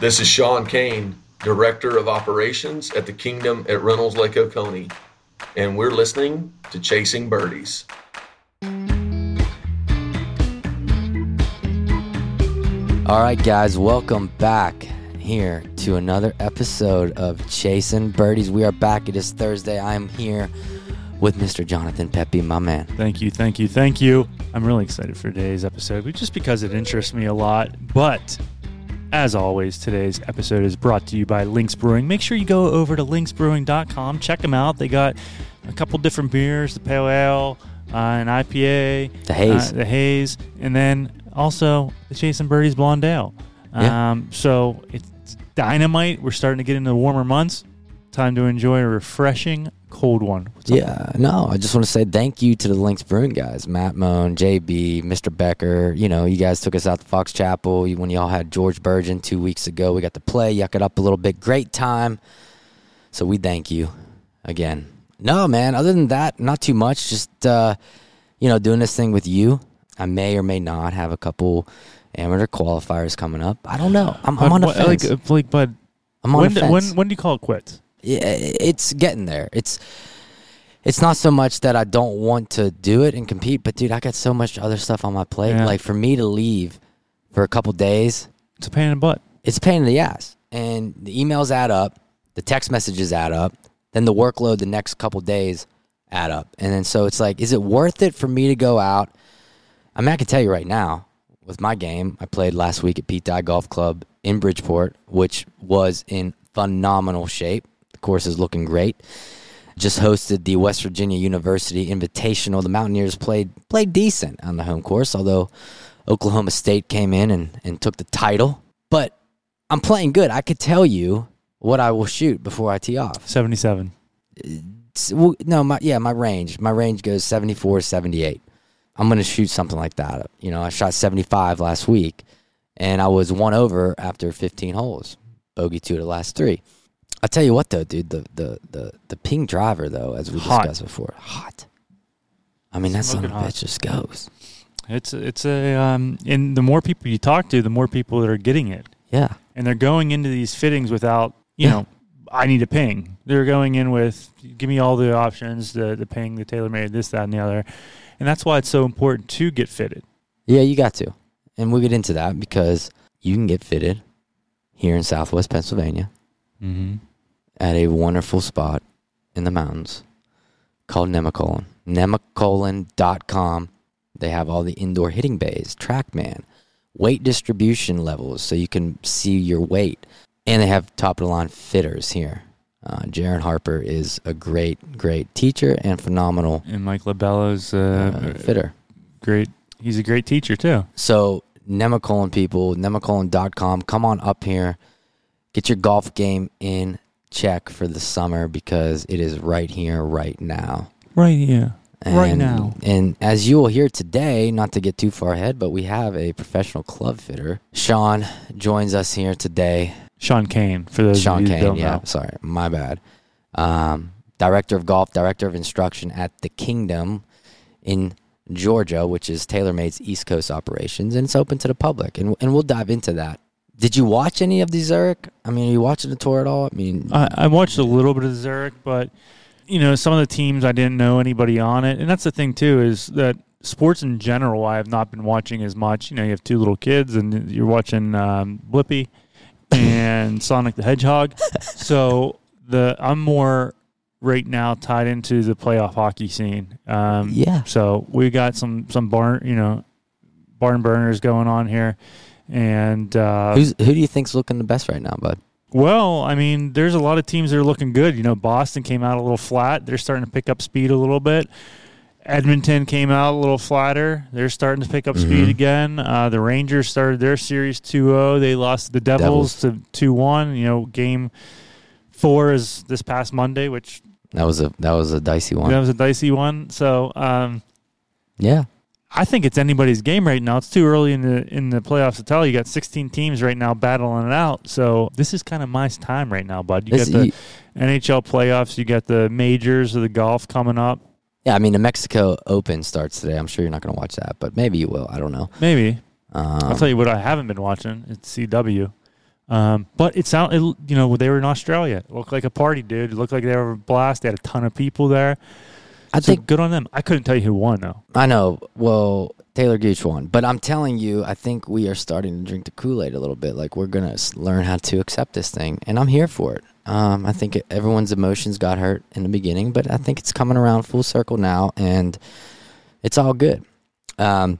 This is Sean Cain, Director of Operations at the Kingdom at Reynolds Lake Oconee, and we're listening to Chasing Birdies. All right, guys, welcome back here to another episode of Chasing Birdies. We are back. It is Thursday. I am here with Mr. Jonathan Pepe, my man. Thank you, thank you, thank you. I'm really excited for today's episode, just because it interests me a lot. But as always, today's episode is brought to you by Lynx Brewing. Make sure you go over to lynxbrewing.com, check them out. They got a couple different beers, the pale ale, uh, an IPA, The haze. uh, the haze, and then also the Chasing Birdies Blonde Ale. Yeah. Um, so it's dynamite. We're starting to get into the warmer months. Time to enjoy a refreshing cold one. What's? Yeah, no, I just want to say thank you to the Lynx Brewing guys, Matt Moan, JB, Mr. Becker. You know, you guys took us out to Fox Chapel when y'all had George Burgeon two weeks ago. We got to play, yuck it up a little bit. Great time. So we thank you again. No, man, other than that, not too much. Just, uh, you know, doing this thing with you. I may or may not have a couple amateur qualifiers coming up. I don't know. I'm, I'm on the what- fence. Like, like, but I'm on when, do- when fence. when do you call it quits? It's getting there. It's it's not so much that I don't want to do it and compete, but dude, I got so much other stuff on my plate. Yeah. Like for me to leave for a couple days, It's a pain in the butt. it's a pain in the ass. And the emails add up, the text messages add up, then the workload the next couple days add up. And then so it's like, is it worth it for me to go out? I mean, I can tell you right now, with my game, I played last week at Pete Dye Golf Club in Bridgeport, which was in phenomenal shape. Course is looking great. Just hosted the West Virginia University Invitational. The Mountaineers played played decent on the home course, although Oklahoma State came in and, and took the title. But I'm playing good. I could tell you what I will shoot before I tee off. Seventy-seven. Well, No, my yeah, my range. My range goes 74, 78. I'm going to shoot something like that. You know, I shot 75 last week and I was one over after 15 holes. Bogey two to the last three. I'll tell you what though, dude, the the the, the ping driver though, as we Hot. discussed before, hot. I mean, that son of a bitch just goes. It's it's a um, and the more people you talk to, the more people that are getting it, Yeah. and they're going into these fittings without you Yeah. know. I need a ping. They're going in with give me all the options, the the ping, the TaylorMade, this, that, and the other, and that's why it's so important to get fitted. Yeah, you got to. And we'll get into that because you can get fitted here in Southwest Pennsylvania Mm-hmm. At a wonderful spot in the mountains called Nemacolin. Nemacolin.com. They have all the indoor hitting bays, TrackMan, weight distribution levels so you can see your weight. And they have top of the line fitters here. Uh, Jaron Harper is a great, great teacher and phenomenal And Mike LaBella's uh, uh, fitter. great. He's a great teacher too. So, Nemacolin people, nemacolin.com, come on up here. Get your golf game in check for the summer because it is right here, right now. Right. Right And- now. And as you will hear today, not to get too far ahead, but we have a professional club fitter. Sean joins us here today. Sean Cain for those Sean of you Kane, don't yeah, know. sorry, my bad. Um, director of golf, director of instruction at the Kingdom in Georgia, which is TaylorMade's East Coast operations, and it's open to the public, and and we'll dive into that. Did you watch any of the Zurich? I mean, are you watching the tour at all? I mean, I, I watched a little bit of Zurich, but you know, some of the teams I didn't know anybody on it, and that's the thing too is that sports in general I have not been watching as much. You know, you have two little kids, and you're watching um, Blippi and Sonic the Hedgehog, so the I'm more right now tied into the playoff hockey scene. Um, Yeah. So we got some some barn, you know, barn burners going on here, and uh, who's who do you think's looking the best right now, bud? well, I mean, there's a lot of teams that are looking good. You know, Boston came out a little flat. They're starting to pick up speed a little bit. Edmonton came out a little flatter. They're starting to pick up speed Mhm. again. Uh, the Rangers started their series 2-0. They lost to the Devils, to 2-1. You know, game four is this past Monday, which That was a that was a dicey one. that was a dicey one. So um, Yeah, I think it's anybody's game right now. It's too early in the in the playoffs to tell. You got 16 teams right now battling it out. So this is kind of my time right now, bud. You got the you- NHL playoffs. You got the majors of the golf coming up. yeah. I mean, the Mexico Open starts today. I'm sure you're not going to watch that, but maybe you will. I don't know. Maybe Um, I'll tell you what I haven't been watching. It's CW. Um, but it sounded, you know, they were in Australia. It looked like a party, dude. It looked like they were a blast. They had a ton of people there. I So think good on them. I couldn't tell you who won though. I know. Well, Taylor Gooch won, but I'm telling you, I think we are starting to drink the Kool Aid a little bit. Like we're gonna learn how to accept this thing, and I'm here for it. Um, I think it, everyone's emotions got hurt in the beginning, but I think it's coming around full circle now, and it's all good. Um,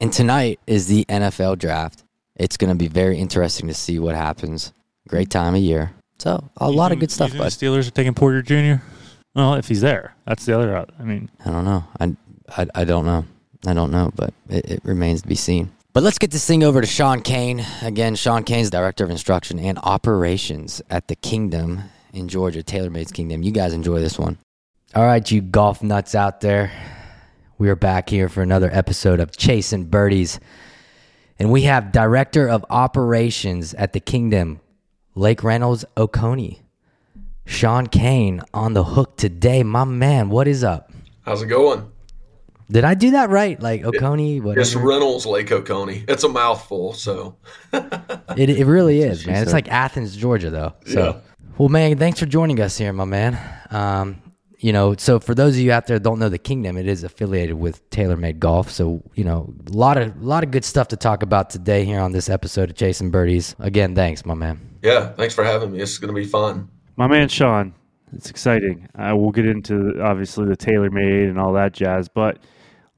and tonight is the NFL draft. It's going to be very interesting to see what happens. Great time of year. So a You lot of good stuff, think the Steelers are taking Porter Jr. Well, if he's there, that's the other. I mean, I don't know. I, I, I don't know. I don't know, but it, it remains to be seen. But let's get this thing over to Sean Cain. Again, Sean Cain's Director of Instruction and Operations at the Kingdom in Georgia, TaylorMade's Kingdom. You guys enjoy this one. All right, you golf nuts out there. We are back here for another episode of Chasing Birdies. And we have Director of Operations at the Kingdom, Lake Reynolds Oconee. Sean Cain on the hook today. My man, what is up? How's it going? Did I do that right? Like Oconee, It's. Reynolds Lake Oconee. It's a mouthful, so It, it really is, man. It's like Athens, Georgia, though. So, Yeah. well, man, thanks for joining us here, my man. Um, you know, so for those of you out there that don't know the Kingdom, it is affiliated with TaylorMade Golf. So, you know, a lot of lot of good stuff to talk about today here on this episode of Chasing Birdies. Again, thanks, my man. yeah. Thanks for having me. It's going to be fun. My man Sean, it's exciting. Uh, we'll get into obviously the TaylorMade and all that jazz, but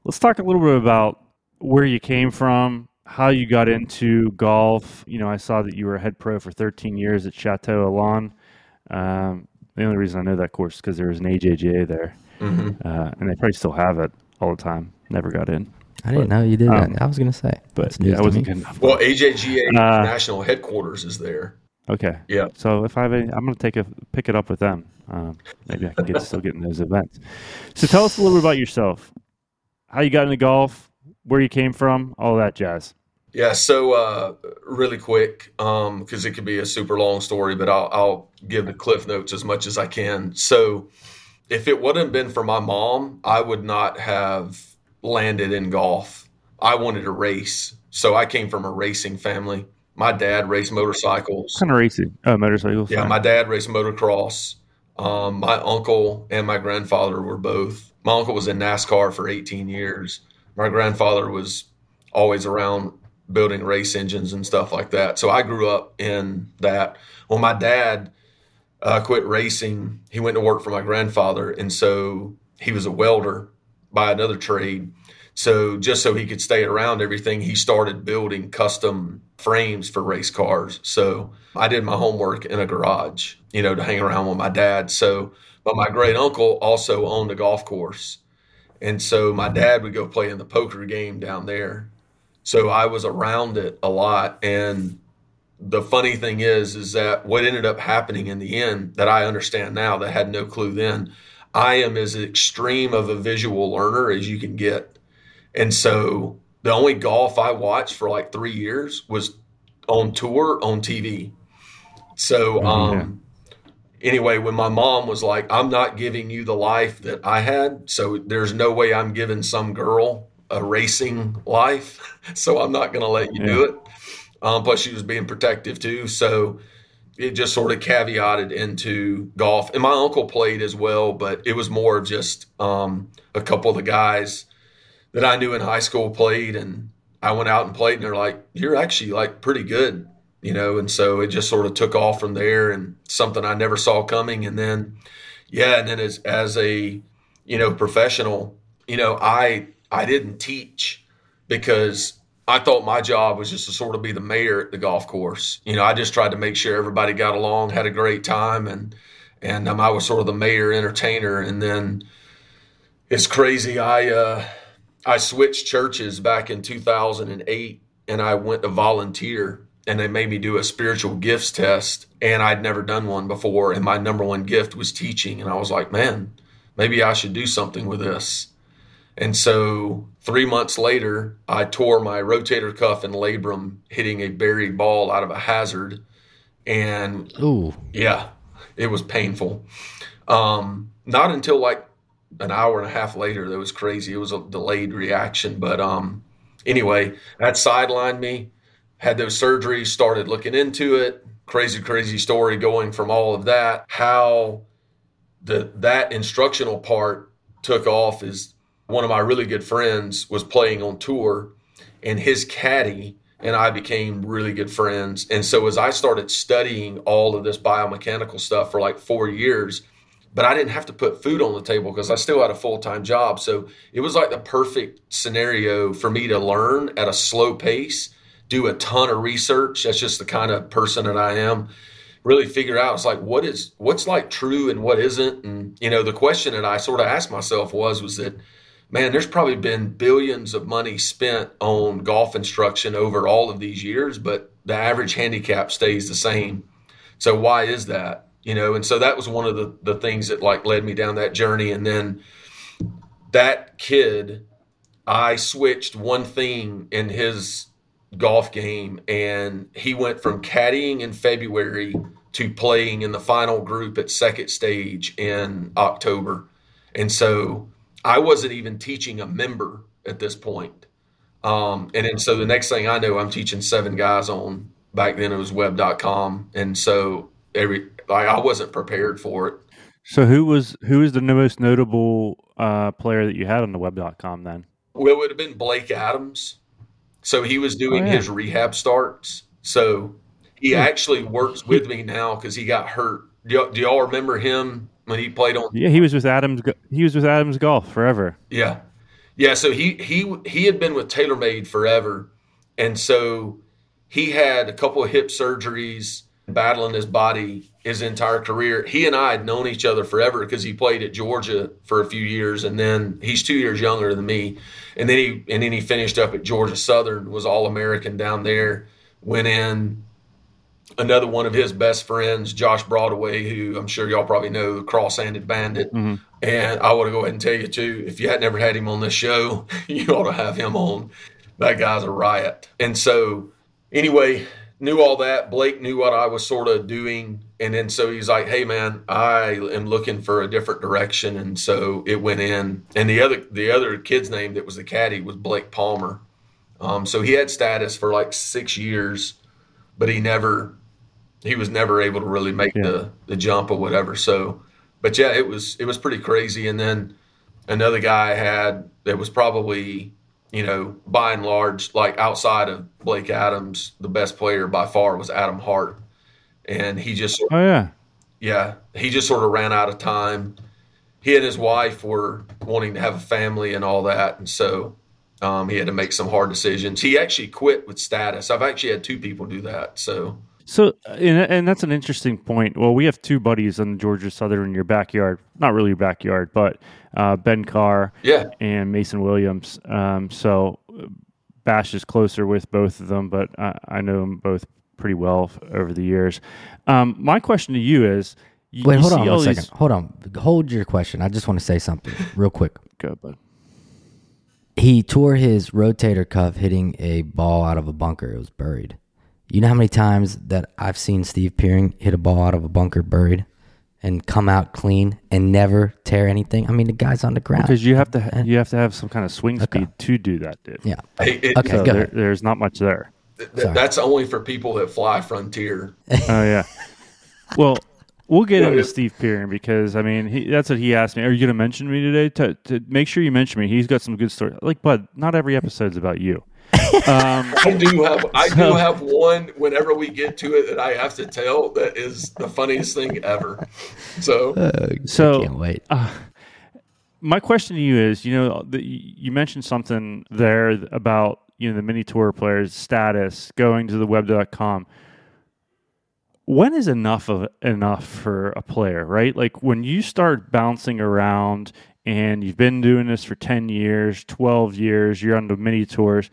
let's talk a little bit about where you came from, how you got into golf. You know, I saw that you were a head pro for 13 years at Chateau Elan. Um, the only reason I know that course is because there was an AJGA there, hmm uh, and they probably still have it all the time. Never got in, I didn't But, know you did um, that. I was gonna say, but That's yeah, I wasn't me. good enough. Well, AJGA Uh, national headquarters is there. Okay. Yeah. So if I have any, I'm going to take a pick it up with them. Um, maybe I can get still get in those events. So tell us a little bit about yourself, how you got into golf, where you came from, all that jazz. Yeah, so uh, really quick, because it could be a super long story, but I'll, I'll give the cliff notes as much as I can. So, if it wouldn't have been for my mom, I would not have landed in golf. I wanted to race, so I came from a racing family. My dad raced motorcycles. Kind of racing? Oh, motorcycles. Yeah, my dad raced motocross. Um, my uncle and my grandfather were both. My uncle was in NASCAR for 18 years. My grandfather was always around building race engines and stuff like that. So I grew up in that. When my dad uh, quit racing, he went to work for my grandfather, and so he was a welder by another trade. So just so he could stay around everything, he started building custom frames for race cars. So I did my homework in a garage, you know, to hang around with my dad. So, but my great uncle also owned a golf course. And so my dad would go play in the poker game down there. So I was around it a lot. And the funny thing is, is that what ended up happening in the end that I understand now that I had no clue then, I am as extreme of a visual learner as you can get. And so the only golf I watched for like three years was on tour on TV. So, um, anyway, when my mom was like, I'm not giving you the life that I had, so there's no way I'm giving some girl a racing life. So I'm not going to let you do it. Um, plus, she was being protective too. So it just sort of caveated into golf. And my uncle played as well, but it was more of just um, a couple of the guys that I knew in high school played. And I went out and played, and they're like, You're actually like pretty good, you know? And so it just sort of took off from there and something I never saw coming. And then, yeah, and then as, as a, you know, professional, you know, I, I didn't teach because I thought my job was just to sort of be the mayor at the golf course. You know, I just tried to make sure everybody got along, had a great time, and and um, I was sort of the mayor entertainer. And then it's crazy. I uh, I switched churches back in 2008, and I went to volunteer, and they made me do a spiritual gifts test, and I'd never done one before, and my number one gift was teaching, and I was like, man, maybe I should do something with this. And so three months later, I tore my rotator cuff and labrum hitting a buried ball out of a hazard. And ooh, yeah, it was painful. Um, not until like an hour and a half later, that was crazy. It was a delayed reaction. But um, anyway, that sidelined me. had those surgeries, started looking into it. Crazy, crazy story going from all of that. How the that instructional part took off is one of my really good friends was playing on tour, and his caddy and I became really good friends. And so as I started studying all of this biomechanical stuff for like four years, but I didn't have to put food on the table because I still had a full time job. So it was like the perfect scenario for me to learn at a slow pace, do a ton of research. That's just the kind of person that I am. Really figure out it's like what is what's like true and what isn't. And you know, the question that I sort of asked myself was was that man, there's probably been billions of money spent on golf instruction over all of these years, but the average handicap stays the same. So why is that? You know, and so that was one of the, the things that like led me down that journey. And then that kid, I switched one thing in his golf game, and he went from caddying in February to playing in the final group at second stage in October. And so I wasn't even teaching a member at this point. Um, and then so the next thing I know, I'm teaching seven guys on back then it was web.com. And so every, like, I wasn't prepared for it. So who was, who was the most notable uh, player that you had on the web.com then? Well, it would have been Blake Adams. So he was doing oh, yeah. his rehab starts. So he yeah. actually works with me now because he got hurt. Do, y- do y'all remember him when he played on. Yeah, he was with Adams. He was with Adams Golf forever. Yeah, yeah. So he he he had been with TaylorMade forever, and so he had a couple of hip surgeries, battling his body his entire career. He and I had known each other forever because he played at Georgia for a few years, and then he's two years younger than me, and then he and then he finished up at Georgia Southern, was All American down there, went in another one of his best friends, Josh Broadway, who I'm sure y'all probably know, the cross-handed bandit. Mm-hmm. And I want to go ahead and tell you too, if you had never had him on this show, you ought to have him on. That guy's a riot. And so, anyway, knew all that. Blake knew what I was sort of doing, and then so he's like, "Hey, man, I am looking for a different direction." And so it went in. And the other the other kid's name that was the caddy was Blake Palmer. Um, so he had status for like six years, but he never he was never able to really make yeah. the the jump or whatever. So, but yeah, it was it was pretty crazy. And then another guy I had that was probably you know by and large like outside of Blake Adams, the best player by far was Adam Hart, and he just oh yeah yeah he just sort of ran out of time. He and his wife were wanting to have a family and all that, and so um, he had to make some hard decisions. He actually quit with status. I've actually had two people do that. So so, and, and, that's an interesting point. Well, we have two buddies on Georgia Southern in your backyard. Not really your backyard, but uh, Ben Carr yeah. and Mason Williams. Um, so, Bash is closer with both of them, but I, I know them both pretty well over the years. Um, my question to you is you, Wait, hold on one these... second. Hold on. Hold your question. I just want to say something real quick. Go, bud. He tore his rotator cuff hitting a ball out of a bunker. It was buried. You know how many times that I've seen Steve Peering hit a ball out of a bunker buried and come out clean and never tear anything? I mean, the guy's on the ground because you have to eh. you have to have some kind of swing speed to do that, dude. Yeah. Hey, it, okay. So there, there's not much there. Th- that's only for people that fly Frontier. oh yeah. Well, we'll get into Steve Peering because I mean he, that's what he asked me. Are you going to mention me today? To, to make sure you mention me. He's got some good stories. Like, bud, not every episode's about you. Um, I do have I so, do have one whenever we get to it that I have to tell that is the funniest thing ever. So uh, so I can't wait. Uh, my question to you is, you know, the, you mentioned something there about you know the mini tour players status going to the web.com. When is enough of enough for a player, right? Like when you start bouncing around and you've been doing this for 10 years, 12 years, you're on the mini tours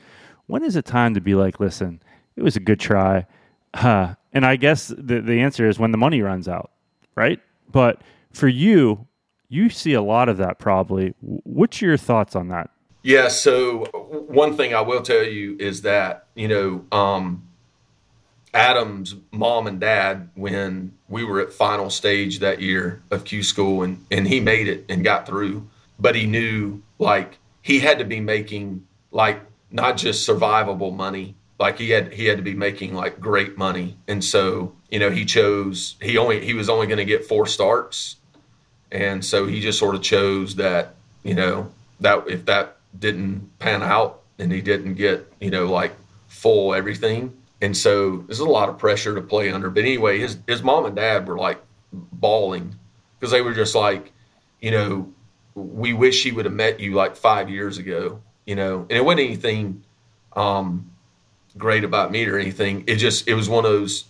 when is it time to be like, listen, it was a good try? Uh, and I guess the, the answer is when the money runs out, right? But for you, you see a lot of that probably. What's your thoughts on that? Yeah. So one thing I will tell you is that, you know, um, Adam's mom and dad, when we were at final stage that year of Q school and, and he made it and got through, but he knew like he had to be making like not just survivable money. like he had he had to be making like great money, and so you know he chose he only he was only going to get four starts, and so he just sort of chose that you know that if that didn't pan out and he didn't get you know like full everything, and so there's a lot of pressure to play under. But anyway, his his mom and dad were like bawling. Because they were just like, you know, we wish he would have met you like five years ago, you know, and it wasn't anything um, great about me or anything. It just it was one of those.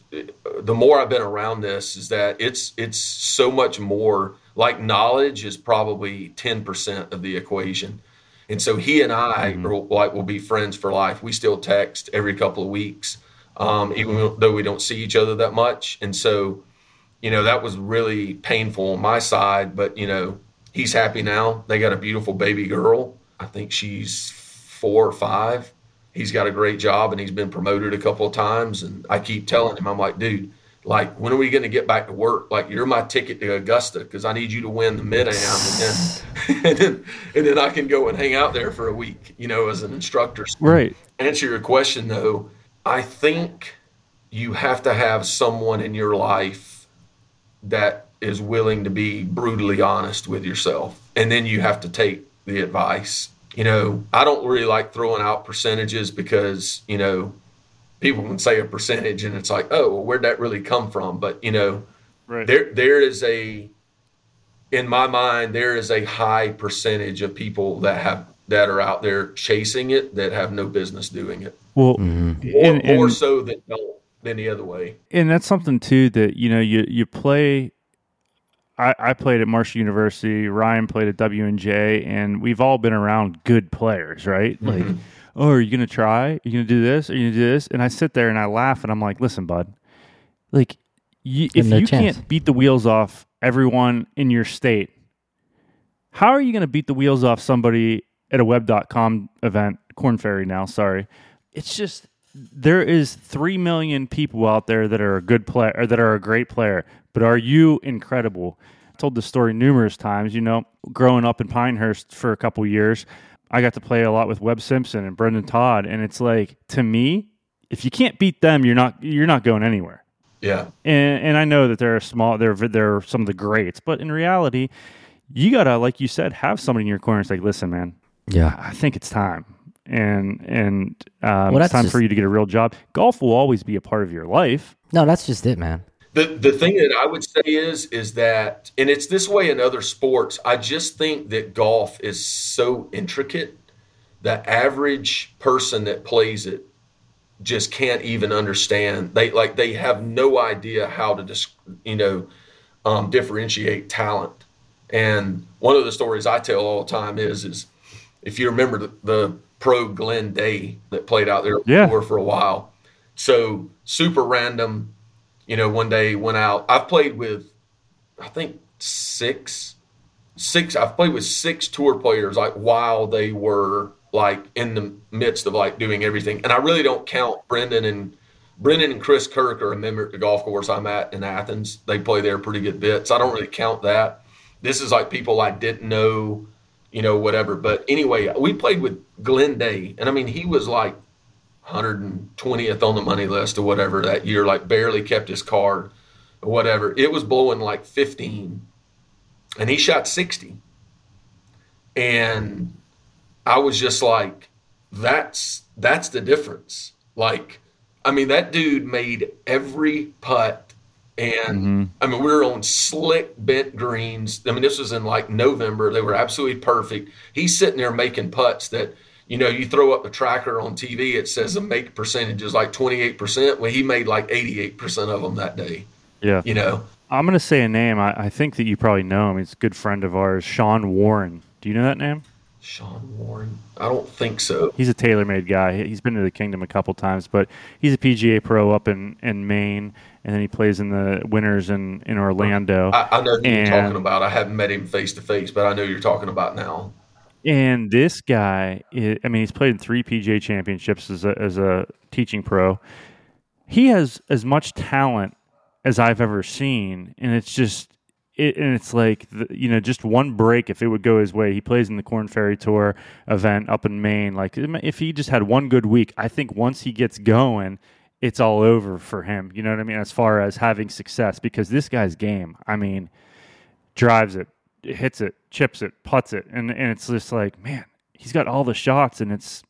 The more I've been around this, is that it's it's so much more. Like knowledge is probably ten percent of the equation, and so he and I mm-hmm. are, like will be friends for life. We still text every couple of weeks, um, even though we don't see each other that much, and so you know that was really painful on my side. But you know he's happy now. They got a beautiful baby girl. I think she's four or five he's got a great job and he's been promoted a couple of times. And I keep telling him, I'm like, dude, like, when are we going to get back to work? Like, you're my ticket to Augusta because I need you to win the mid am, and and then and then I can go and hang out there for a week, you know, as an instructor. Right. Answer your question though, I think you have to have someone in your life that is willing to be brutally honest with yourself, and then you have to take the advice you know, I don't really like throwing out percentages because, you know, people can say a percentage and it's like, oh, well, where'd that really come from? But, you know, right. there there is a in my mind, there is a high percentage of people that have that are out there chasing it that have no business doing it. Well, mm-hmm. more, and, and, more so than than the other way. And that's something too that you know you you play I, I played at Marshall University. Ryan played at WNJ, and we've all been around good players, right? Mm-hmm. Like, oh, are you gonna try? Are you gonna do this? Are you gonna do this? And I sit there and I laugh, and I'm like, listen, bud, like, you, if you chance. can't beat the wheels off everyone in your state, how are you gonna beat the wheels off somebody at a web.com event, Korn Ferry now? Sorry, it's just there is three million people out there that are a good player or that are a great player. But are you incredible? I told this story numerous times. You know, growing up in Pinehurst for a couple years, I got to play a lot with Webb Simpson and Brendon Todd, and it's like to me, if you can't beat them, you're not you're not going anywhere. Yeah, and and I know that they're small, they're they're some of the greats, but in reality, you gotta, like you said, have somebody in your corner. It's like, listen, man, yeah, I think it's time and and um, well, it's time just, for you to get a real job. Golf will always be a part of your life. No, that's just it, man. The the thing that I would say is is that and it's this way in other sports. I just think that golf is so intricate. The average person that plays it just can't even understand. They like they have no idea how to just you know um, differentiate talent. And one of the stories I tell all the time is is if you remember the, the pro Glenn Day that played out there yeah. for a while. So super random you know, one day went out. I've played with, I think six, six. I've played with six tour players like while they were like in the midst of like doing everything. And I really don't count Brendon and Brendon and Chris Kirk are a member at the golf course I'm at in Athens. They play there pretty good bits. I don't really count that. This is like people I didn't know, you know, whatever. But anyway, we played with Glenn Day, and I mean, he was like 120th on the money list or whatever that year, like barely kept his card or whatever. It was blowing like 15 and he shot 60. And I was just like, that's that's the difference. Like, I mean, that dude made every putt and mm-hmm. I mean, we were on slick bent greens. I mean, this was in like November. They were absolutely perfect. He's sitting there making putts that you know, you throw up the tracker on TV, it says the make percentage is like 28%. Well, he made like 88% of them that day. Yeah. You know, I'm going to say a name. I, I, think that you probably know him. He's a good friend of ours, Sean Warren. Do you know that name? Sean Warren? I don't think so. He's a TaylorMade guy. He's been to the Kingdom a couple times, but he's a PGA pro up in, in Maine, and then he plays in the Winners in, in Orlando. I, I know who and, you're talking about. I haven't met him face to face, but I know you're talking about now. And this guy, I mean, he's played in three PGA championships as a, as a teaching pro. He has as much talent as I've ever seen, and it's just it, and it's like the, you know just one break if it would go his way he plays in the Korn Ferry tour event up in maine like if he just had one good week i think once he gets going it's all over for him you know what i mean as far as having success because this guy's game i mean drives it hits it chips it puts it and, and it's just like man he's got all the shots and it's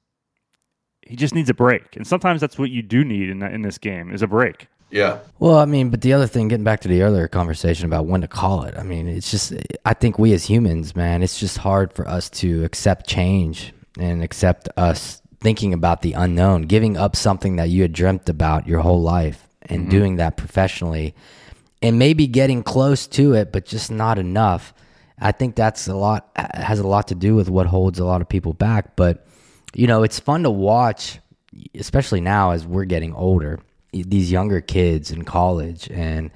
he just needs a break and sometimes that's what you do need in, in this game is a break yeah. Well, I mean, but the other thing, getting back to the earlier conversation about when to call it, I mean, it's just, I think we as humans, man, it's just hard for us to accept change and accept us thinking about the unknown, giving up something that you had dreamt about your whole life and mm-hmm. doing that professionally and maybe getting close to it, but just not enough. I think that's a lot, has a lot to do with what holds a lot of people back. But, you know, it's fun to watch, especially now as we're getting older these younger kids in college and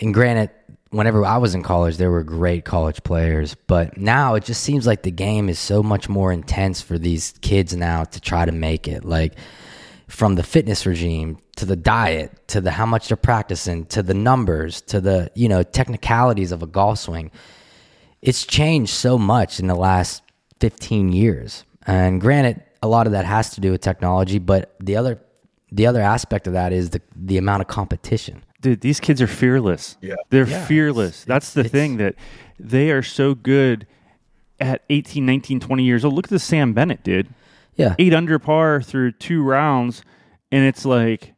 and granted whenever I was in college there were great college players but now it just seems like the game is so much more intense for these kids now to try to make it like from the fitness regime to the diet to the how much they're practicing to the numbers to the you know technicalities of a golf swing it's changed so much in the last 15 years and granted a lot of that has to do with technology but the other the other aspect of that is the the amount of competition. Dude, these kids are fearless. Yeah. They're yeah, fearless. That's the thing that they are so good at 18, 19, 20 years old. Look at the Sam Bennett, dude. Yeah. 8 under par through two rounds and it's like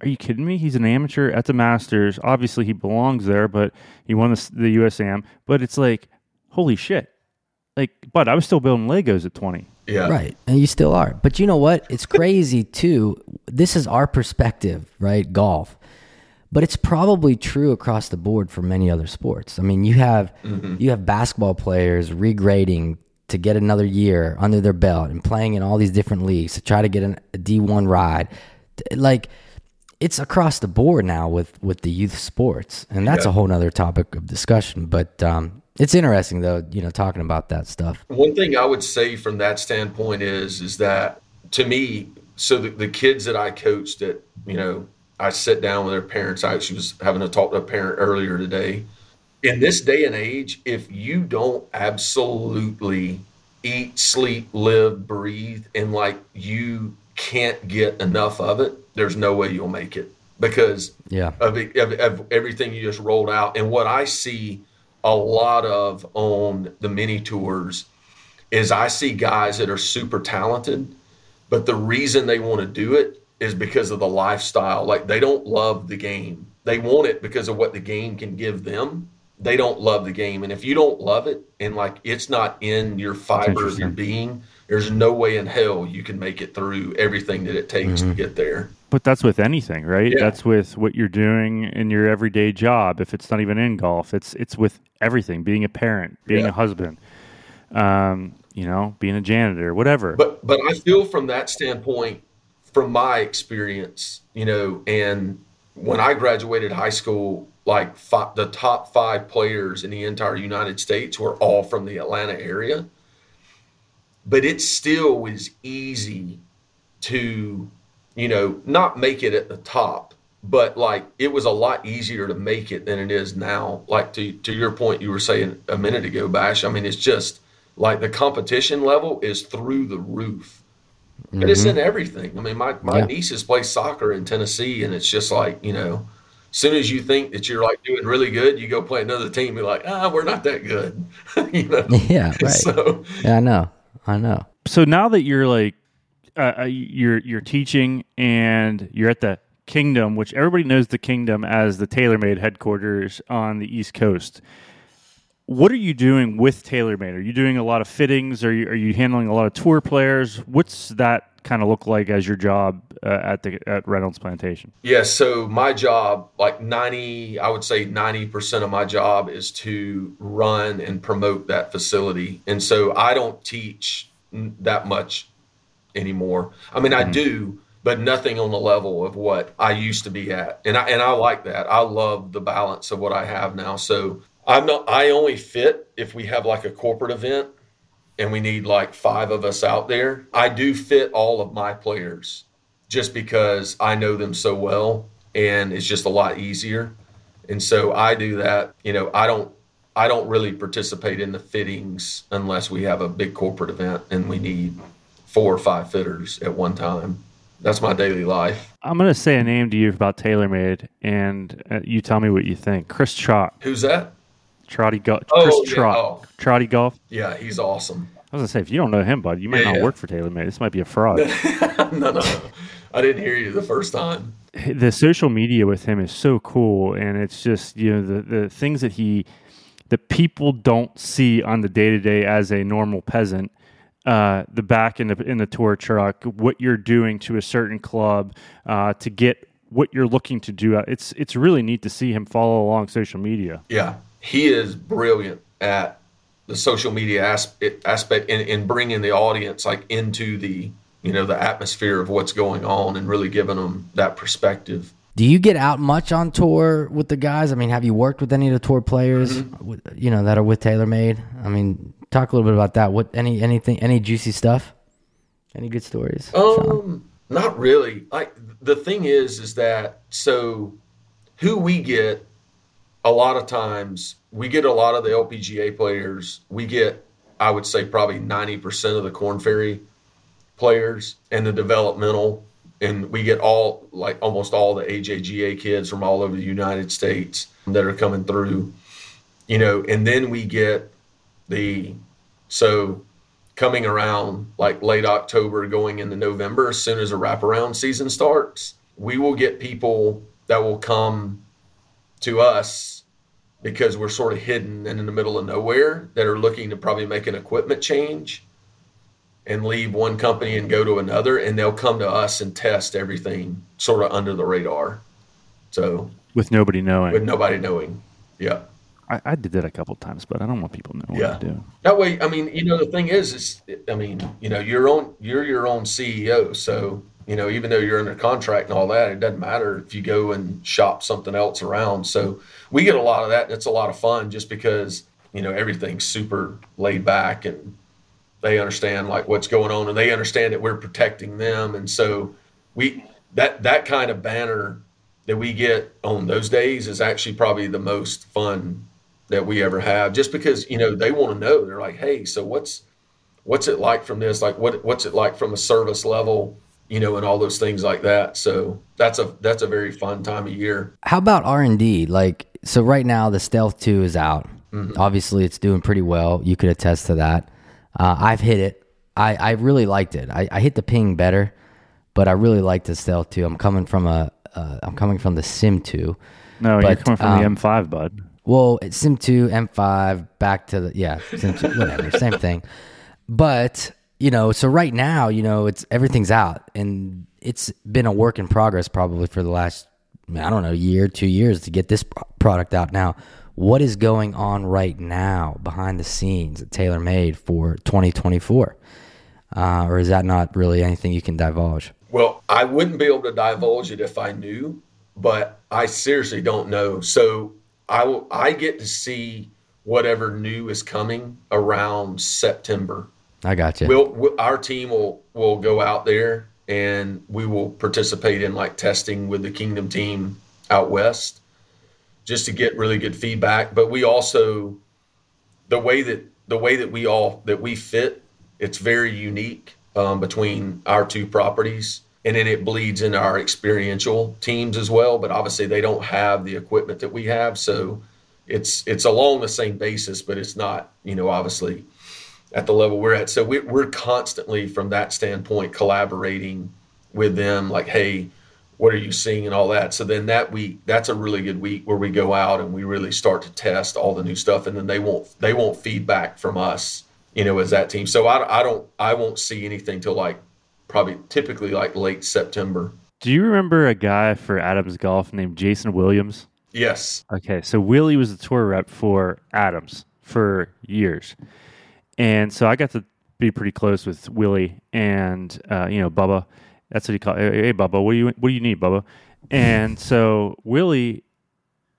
are you kidding me? He's an amateur at the Masters. Obviously, he belongs there, but he won the, the USAM. But it's like, holy shit! Like, but I was still building Legos at twenty. Yeah. Right. And you still are. But you know what? It's crazy too. This is our perspective, right? Golf. But it's probably true across the board for many other sports. I mean, you have mm-hmm. you have basketball players regrading to get another year under their belt and playing in all these different leagues to try to get an, a D1 ride. Like it's across the board now with with the youth sports. And that's yeah. a whole nother topic of discussion, but um it's interesting though, you know, talking about that stuff. One thing I would say from that standpoint is is that to me, so the, the kids that I coached that, you know, I sit down with their parents. I actually was having a talk to a parent earlier today. In this day and age, if you don't absolutely eat, sleep, live, breathe, and like you can't get enough of it, there's no way you'll make it because yeah. of, of, of everything you just rolled out. And what I see a lot of on the mini tours is I see guys that are super talented, but the reason they want to do it is because of the lifestyle. Like they don't love the game. They want it because of what the game can give them. They don't love the game. And if you don't love it and like it's not in your fiber of your being, there's no way in hell you can make it through everything that it takes mm-hmm. to get there. But that's with anything, right? Yeah. That's with what you're doing in your everyday job. If it's not even in golf, it's it's with everything: being a parent, being yeah. a husband, um, you know, being a janitor, whatever. But but I feel from that standpoint, from my experience, you know, and when I graduated high school, like five, the top five players in the entire United States were all from the Atlanta area. But it still was easy to you know, not make it at the top, but like it was a lot easier to make it than it is now. Like to to your point you were saying a minute ago, Bash. I mean, it's just like the competition level is through the roof. Mm-hmm. And it's in everything. I mean, my, my yeah. nieces play soccer in Tennessee, and it's just like, you know, as soon as you think that you're like doing really good, you go play another team. You're like, ah, we're not that good. you know? Yeah, right. So, yeah, I know. I know. So now that you're like uh, uh, you're you're teaching and you're at the Kingdom, which everybody knows the Kingdom as the TaylorMade headquarters on the East Coast. What are you doing with TaylorMade? Are you doing a lot of fittings? Are you are you handling a lot of tour players? What's that kind of look like as your job uh, at the at Reynolds Plantation? Yeah, so my job, like ninety, I would say ninety percent of my job is to run and promote that facility, and so I don't teach that much anymore. I mean, mm-hmm. I do, but nothing on the level of what I used to be at. And I and I like that. I love the balance of what I have now. So I'm not I only fit if we have like a corporate event and we need like five of us out there. I do fit all of my players just because I know them so well and it's just a lot easier. And so I do that. You know, I don't I don't really participate in the fittings unless we have a big corporate event and we need four or five fitters at one time. That's my daily life. I'm going to say a name to you about TaylorMade, and uh, you tell me what you think. Chris Trott. Who's that? Trotty Golf. Oh, Chris yeah. Trott. Oh. Trotty Golf. Yeah, he's awesome. I was going to say, if you don't know him, bud, you might Yeah, not yeah. work for TaylorMade. This might be a fraud. no, no, no. I didn't hear you the first time. the social media with him is so cool and it's just you know the, the things that he that people don't see on the day to day as a normal peasant uh, the back in the in the tour truck what you're doing to a certain club uh, to get what you're looking to do. It's it's really neat to see him follow along social media. Yeah, he is brilliant at the social media aspect, aspect in bringing the audience like into the you know the atmosphere of what's going on and really giving them that perspective. Do you get out much on tour with the guys? I mean, have you worked with any of the tour players, with, you know, that are with TaylorMade? I mean, talk a little bit about that. What any anything any juicy stuff? Any good stories? Sean? Um, not really. Like the thing is, is that so who we get a lot of times we get a lot of the LPGA players. We get, I would say, probably ninety percent of the Korn Ferry players and the developmental, and we get all like almost all the AJGA kids from all over the United States that are coming through. You know, and then we get the so coming around like late October, going into November, as soon as the wraparound season starts, we will get people that will come to us because we're sort of hidden and in the middle of nowhere that are looking to probably make an equipment change and leave one company and go to another and they'll come to us and test everything sort of under the radar so with nobody knowing with nobody knowing yeah I, I did that a couple times but i don't want people knowing Yeah. what to do That way, I mean, you know, the thing is, is I mean, you know, your own, you're your own CEO, so you know, even though you're under contract and all that, it doesn't matter if you go and shop something else around. So we get a lot of that. It's a lot of fun, just because you know everything's super laid back and they understand like what's going on and they understand that we're protecting them, and so we that that kind of banner that we get on those days is actually probably the most fun that we ever have just because you know they want to know they're like hey so what's what's it like from this like what what's it like from a service level you know and all those things like that so that's a that's a very fun time of year How about R and D? Like, so right now the Stealth Two is out. Mm-hmm. Obviously, it's doing pretty well. You could attest to that. Uh, I've hit it. I, I really liked it. I, I hit the ping better, but I really liked the Stealth too. I'm coming from a uh, I'm coming from the Sim Two. no you're coming from um, the m5 bud Well, it's Sim 2, M5, back to the, yeah, Sim 2, whatever, same thing. But, you know, so right now, you know, it's everything's out and it's been a work in progress probably for the last, I don't know, year, two years to get this product out now. What is going on right now behind the scenes at TaylorMade for 2024? Uh, or is that not really anything you can divulge? well i wouldn't be able to divulge it if i knew but i seriously don't know so i will i get to see whatever new is coming around september I got you. We'll, we our team will will go out there and we will participate in like testing with the Kingdom team out west, just to get really good feedback. But we also the way that the way that we all that we fit, it's very unique um, between our two properties, and then it bleeds into our experiential teams as well. But obviously, they don't have the equipment that we have, so it's it's along the same basis, but it's not you know obviously at the level we're at. So we, we're constantly, from that standpoint, collaborating with them. Like, hey, what are you seeing and all that. So then that week, that's a really good week where we go out and we really start to test all the new stuff, and then they won't they won't feedback from us, you know, as that team. So I, I don't I won't see anything till like probably typically like late September. do you remember a guy for adams golf named jason williams Yes. Okay, so Willie was the tour rep for Adams for years, and so I got to be pretty close with Willie and uh, you know Bubba. That's what he called. Hey, hey, Bubba, what do you what do you need, Bubba? And so Willie,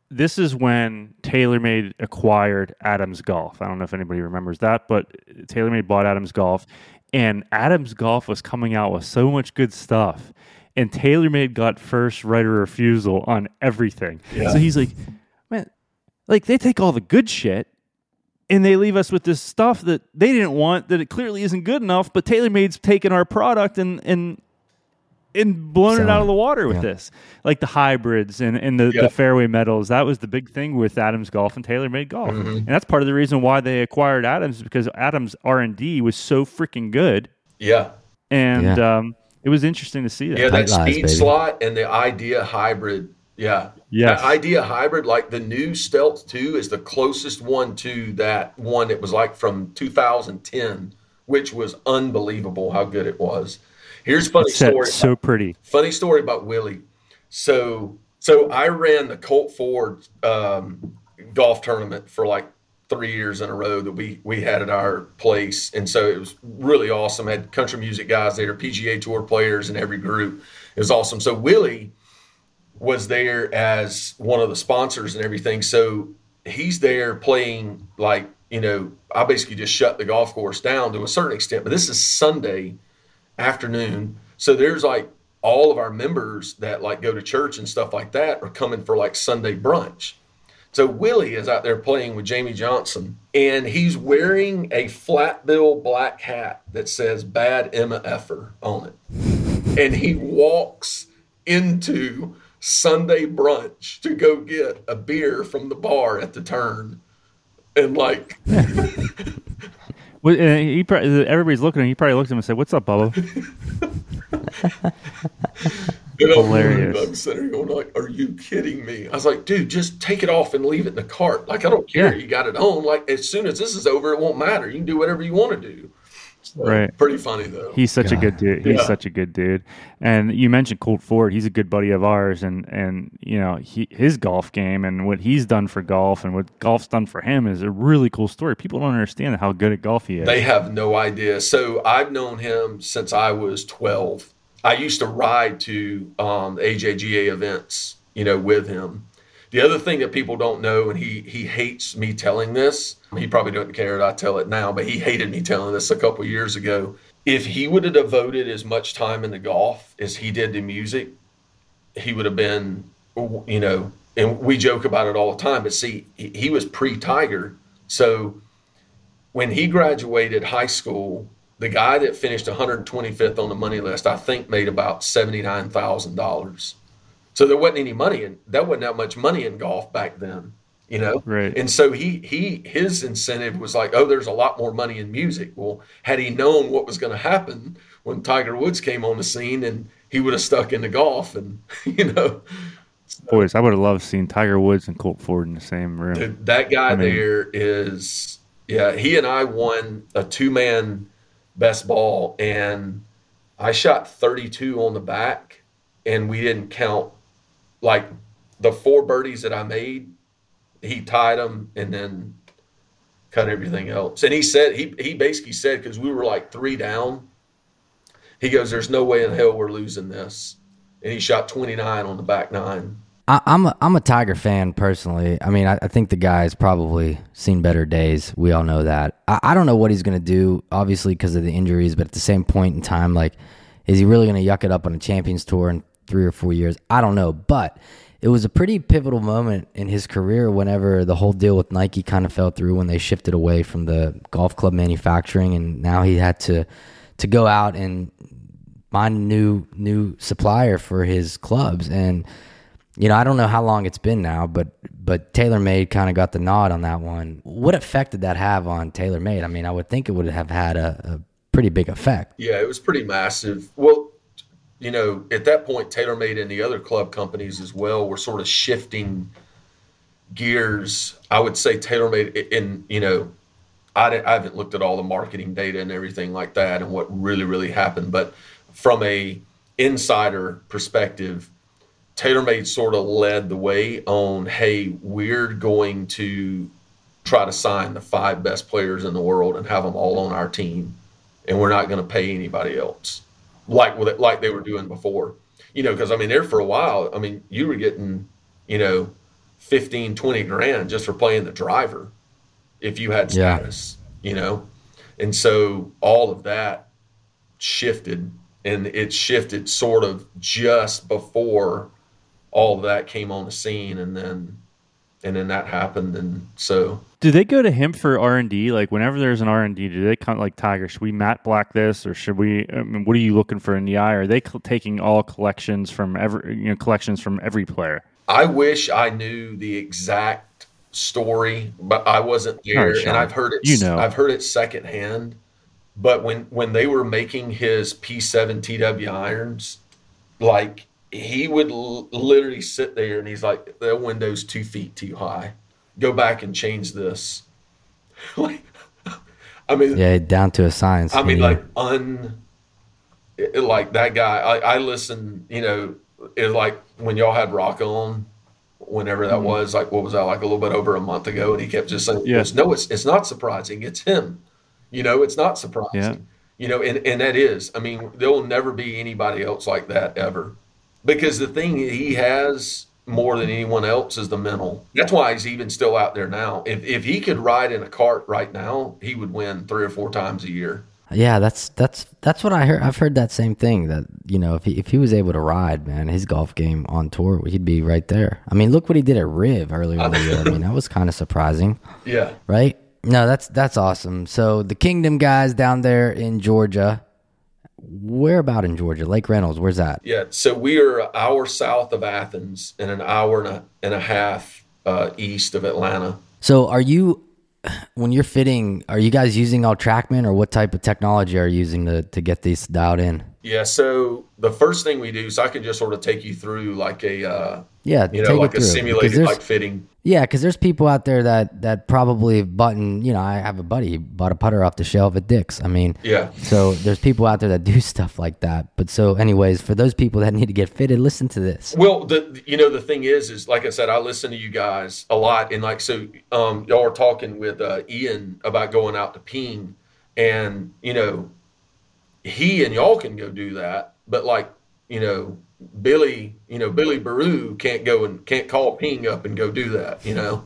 this is when TaylorMade acquired Adams Golf. I don't know if anybody remembers that, but TaylorMade bought Adams Golf, and Adams Golf was coming out with so much good stuff. And TaylorMade got first right of refusal on everything. So he's like, man, like they take all the good shit and they leave us with this stuff that they didn't want that it clearly isn't good enough but TaylorMade's taken our product and and and blown it out of the water with Yeah. this like the hybrids and, and the, Yeah. the fairway metals that was the big thing with adams golf and TaylorMade golf Mm-hmm. and that's part of the reason why they acquired adams because adams r&d was so freaking good Yeah. and Yeah. um, it was interesting to see that Yeah, that Tight speed baby. slot and the idea hybrid. Yeah. Yes. That idea hybrid, like the new Stealth 2 is the closest one to that one it was like from 2010, which was unbelievable how good it was. Here's a funny story. so pretty funny story about Willie. So so I ran the Colt Ford um, golf tournament for like three years in a row that we we had at our place, and so it was really awesome. Had country music guys there, PGA Tour players in every group. It was awesome. So Willie was there as one of the sponsors and everything. So he's there playing like you know I basically just shut the golf course down to a certain extent. But this is Sunday afternoon. So there's like all of our members that like go to church and stuff like that are coming for like Sunday brunch. So Willie is out there playing with Jamey Johnson and he's wearing a flat bill black hat that says bad Emma Effer on it. And he walks into Sunday brunch to go get a beer from the bar at the turn. And like and he probably, everybody's looking at him. He probably looked at him and said, "What's up, Bubba?" And Hilarious. I'm sitting going like, "Are you kidding me?" I was like, "Dude, just take it off and leave it in the cart. Like, I don't care. Yeah. You got it on. Like, as soon as this is over, it won't matter. You can do whatever you want to do." So, Right. Pretty funny though. He's such a good dude. He's Yeah. such a good dude. And you mentioned Colt Ford. He's a good buddy of ours. And and you know he, his golf game and what he's done for golf and what golf's done for him is a really cool story. People don't understand how good at golf he is. They have no idea. So I've known him since I was 12. I used to ride to um, the AJGA events, you know, with him. The other thing that people don't know, and he he hates me telling this. He probably doesn't care that I tell it now, but he hated me telling this a couple years ago. If he would have devoted as much time into golf as he did to music, he would have been, you know, and we joke about it all the time. But see, he, he was pre-Tiger, so when he graduated high school, the guy that finished 125th on the money list, I think, made about seventy-nine thousand dollars. So there wasn't any money in that wasn't that much money in golf back then, you know. Right. And so he he his incentive was like, oh, there's a lot more money in music. Well, had he known what was going to happen when Tiger Woods came on the scene, and he would have stuck into golf, and you know, Boys, I would have loved seeing Tiger Woods and Colt Ford in the same room. Dude, that guy I mean- there is yeah he and i won a two-man best ball and i shot 32 on the back and we didn't count like the four birdies that i made he tied them and then cut everything else and he said he, he basically said because we were like three down he goes there's no way in hell we're losing this and he shot 29 on the back nine I, I'm a, I'm a Tiger fan personally. I mean, I, I think the guy's probably seen better days. We all know that. I, I don't know what he's going to do, obviously because of the injuries. But at the same point in time, like, is he really going to yuck it up on a Champions Tour in three or four years? I don't know. But it was a pretty pivotal moment in his career whenever the whole deal with Nike kind of fell through when they shifted away from the golf club manufacturing, and now he had to to go out and find a new new supplier for his clubs and you know, I don't know how long it's been now, but but TaylorMade kind of got the nod on that one. What effect did that have on TaylorMade? I mean, I would think it would have had a, a pretty big effect. Yeah, it was pretty massive. Well, you know, at that point, TaylorMade and the other club companies as well were sort of shifting gears. I would say TaylorMade, in you know, I, I haven't looked at all the marketing data and everything like that and what really, really happened. But from a insider perspective, TaylorMade sort of led the way on, hey, we're going to try to sign the five best players in the world and have them all on our team, and we're not going to pay anybody else like with it, like they were doing before. You know, because I mean, there for a while, I mean, you were getting, you know, 15, 20 grand just for playing the driver if you had Yeah. status, you know, and so all of that shifted, and it shifted sort of just before all of that came on the scene, and then and then that happened, and so Do they go to him for R and D? Like whenever there's an R and D, do they kind of like Tiger? Should we matte black this, or should we? I mean, what are you looking for in the eye? Are they cl- taking all collections from every you know collections from every player? I wish I knew the exact story, but I wasn't there, and I've heard it. You know. I've heard it secondhand. But when when they were making his P7 TW irons, like he would l- literally sit there and he's like, "The window's two feet too high. Go back and change this." like, I mean, Yeah, down to a science. I mean, you like un, it- like that guy. I, I listen. You know, it like when y'all had Rock on, whenever Mm-hmm. that was. Like, what was that? Like a little bit over a month ago, and he kept just saying, "Yes, "No, it's it's not surprising. It's him." You know, it's not surprising. Yeah. You know, and and that is. I mean, there will never be anybody else like that ever, because the thing he has more than anyone else is the mental. That's why he's even still out there now. If if he could ride in a cart right now, he would win three or four times a year. Yeah, that's that's that's what I heard. I've heard that same thing. That you know, if he if he was able to ride, man, his golf game on tour, he'd be right there. I mean, look what he did at Riv earlier in the year. I mean, that was kind of surprising, Yeah. right? No, that's that's awesome. So the Kingdom guys down there in Georgia, where about in Georgia? Lake Reynolds, where's that? Yeah. So we are an hour south of Athens and an hour and a, and a half uh, east of Atlanta. So are you when you're fitting? Are you guys using all TrackMan or what type of technology are you using to to get these dialed in? Yeah. So the first thing we do, so I can just sort of take you through like a, uh, Yeah, you know, like a simulated like fitting. Yeah, because there's people out there that that probably button. You know, I have a buddy bought a putter off the shelf at Dick's. I mean, Yeah. so there's people out there that do stuff like that. But so, anyways, for those people that need to get fitted, listen to this. Well, the you know the thing is, is like I said, I listen to you guys a lot, and like so, um, y'all are talking with uh, Ian about going out to ping, and you know, he and y'all can go do that, but like you know, Billy, you know, Billy Baroo can't go and can't call ping up and go do that, you know.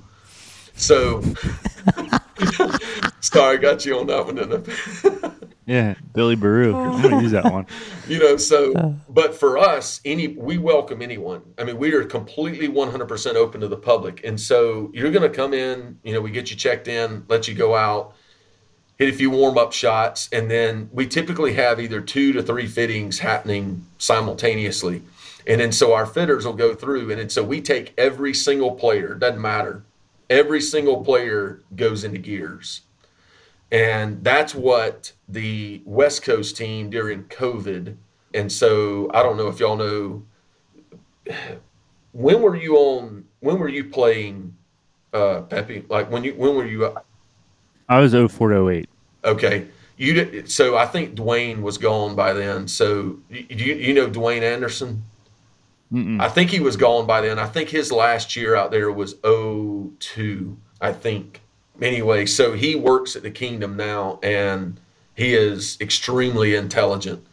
So, sorry, I got you on that one, didn't I? Yeah, Billy Baroo. I'm gonna oh. use that one. you know so uh. but for us any we welcome anyone i mean we are completely 100% open to the public and so you're going to come in you know we get you checked in let you go out hit a few warm up shots and then we typically have either two to three fittings happening simultaneously and then so our fitters will go through and then so we take every single player doesn't matter every single player goes into gears and that's what the West Coast team during COVID. And so I don't know if y'all know when were you on when were you playing uh Pepe? Like when you when were you I was 04 08. Okay. You did so I think Dwayne was gone by then. So you you, you know Dwayne Anderson? Mm-mm. I think he was gone by then. I think his last year out there was 02, I think. Anyway, so he works at the Kingdom now and he is extremely intelligent.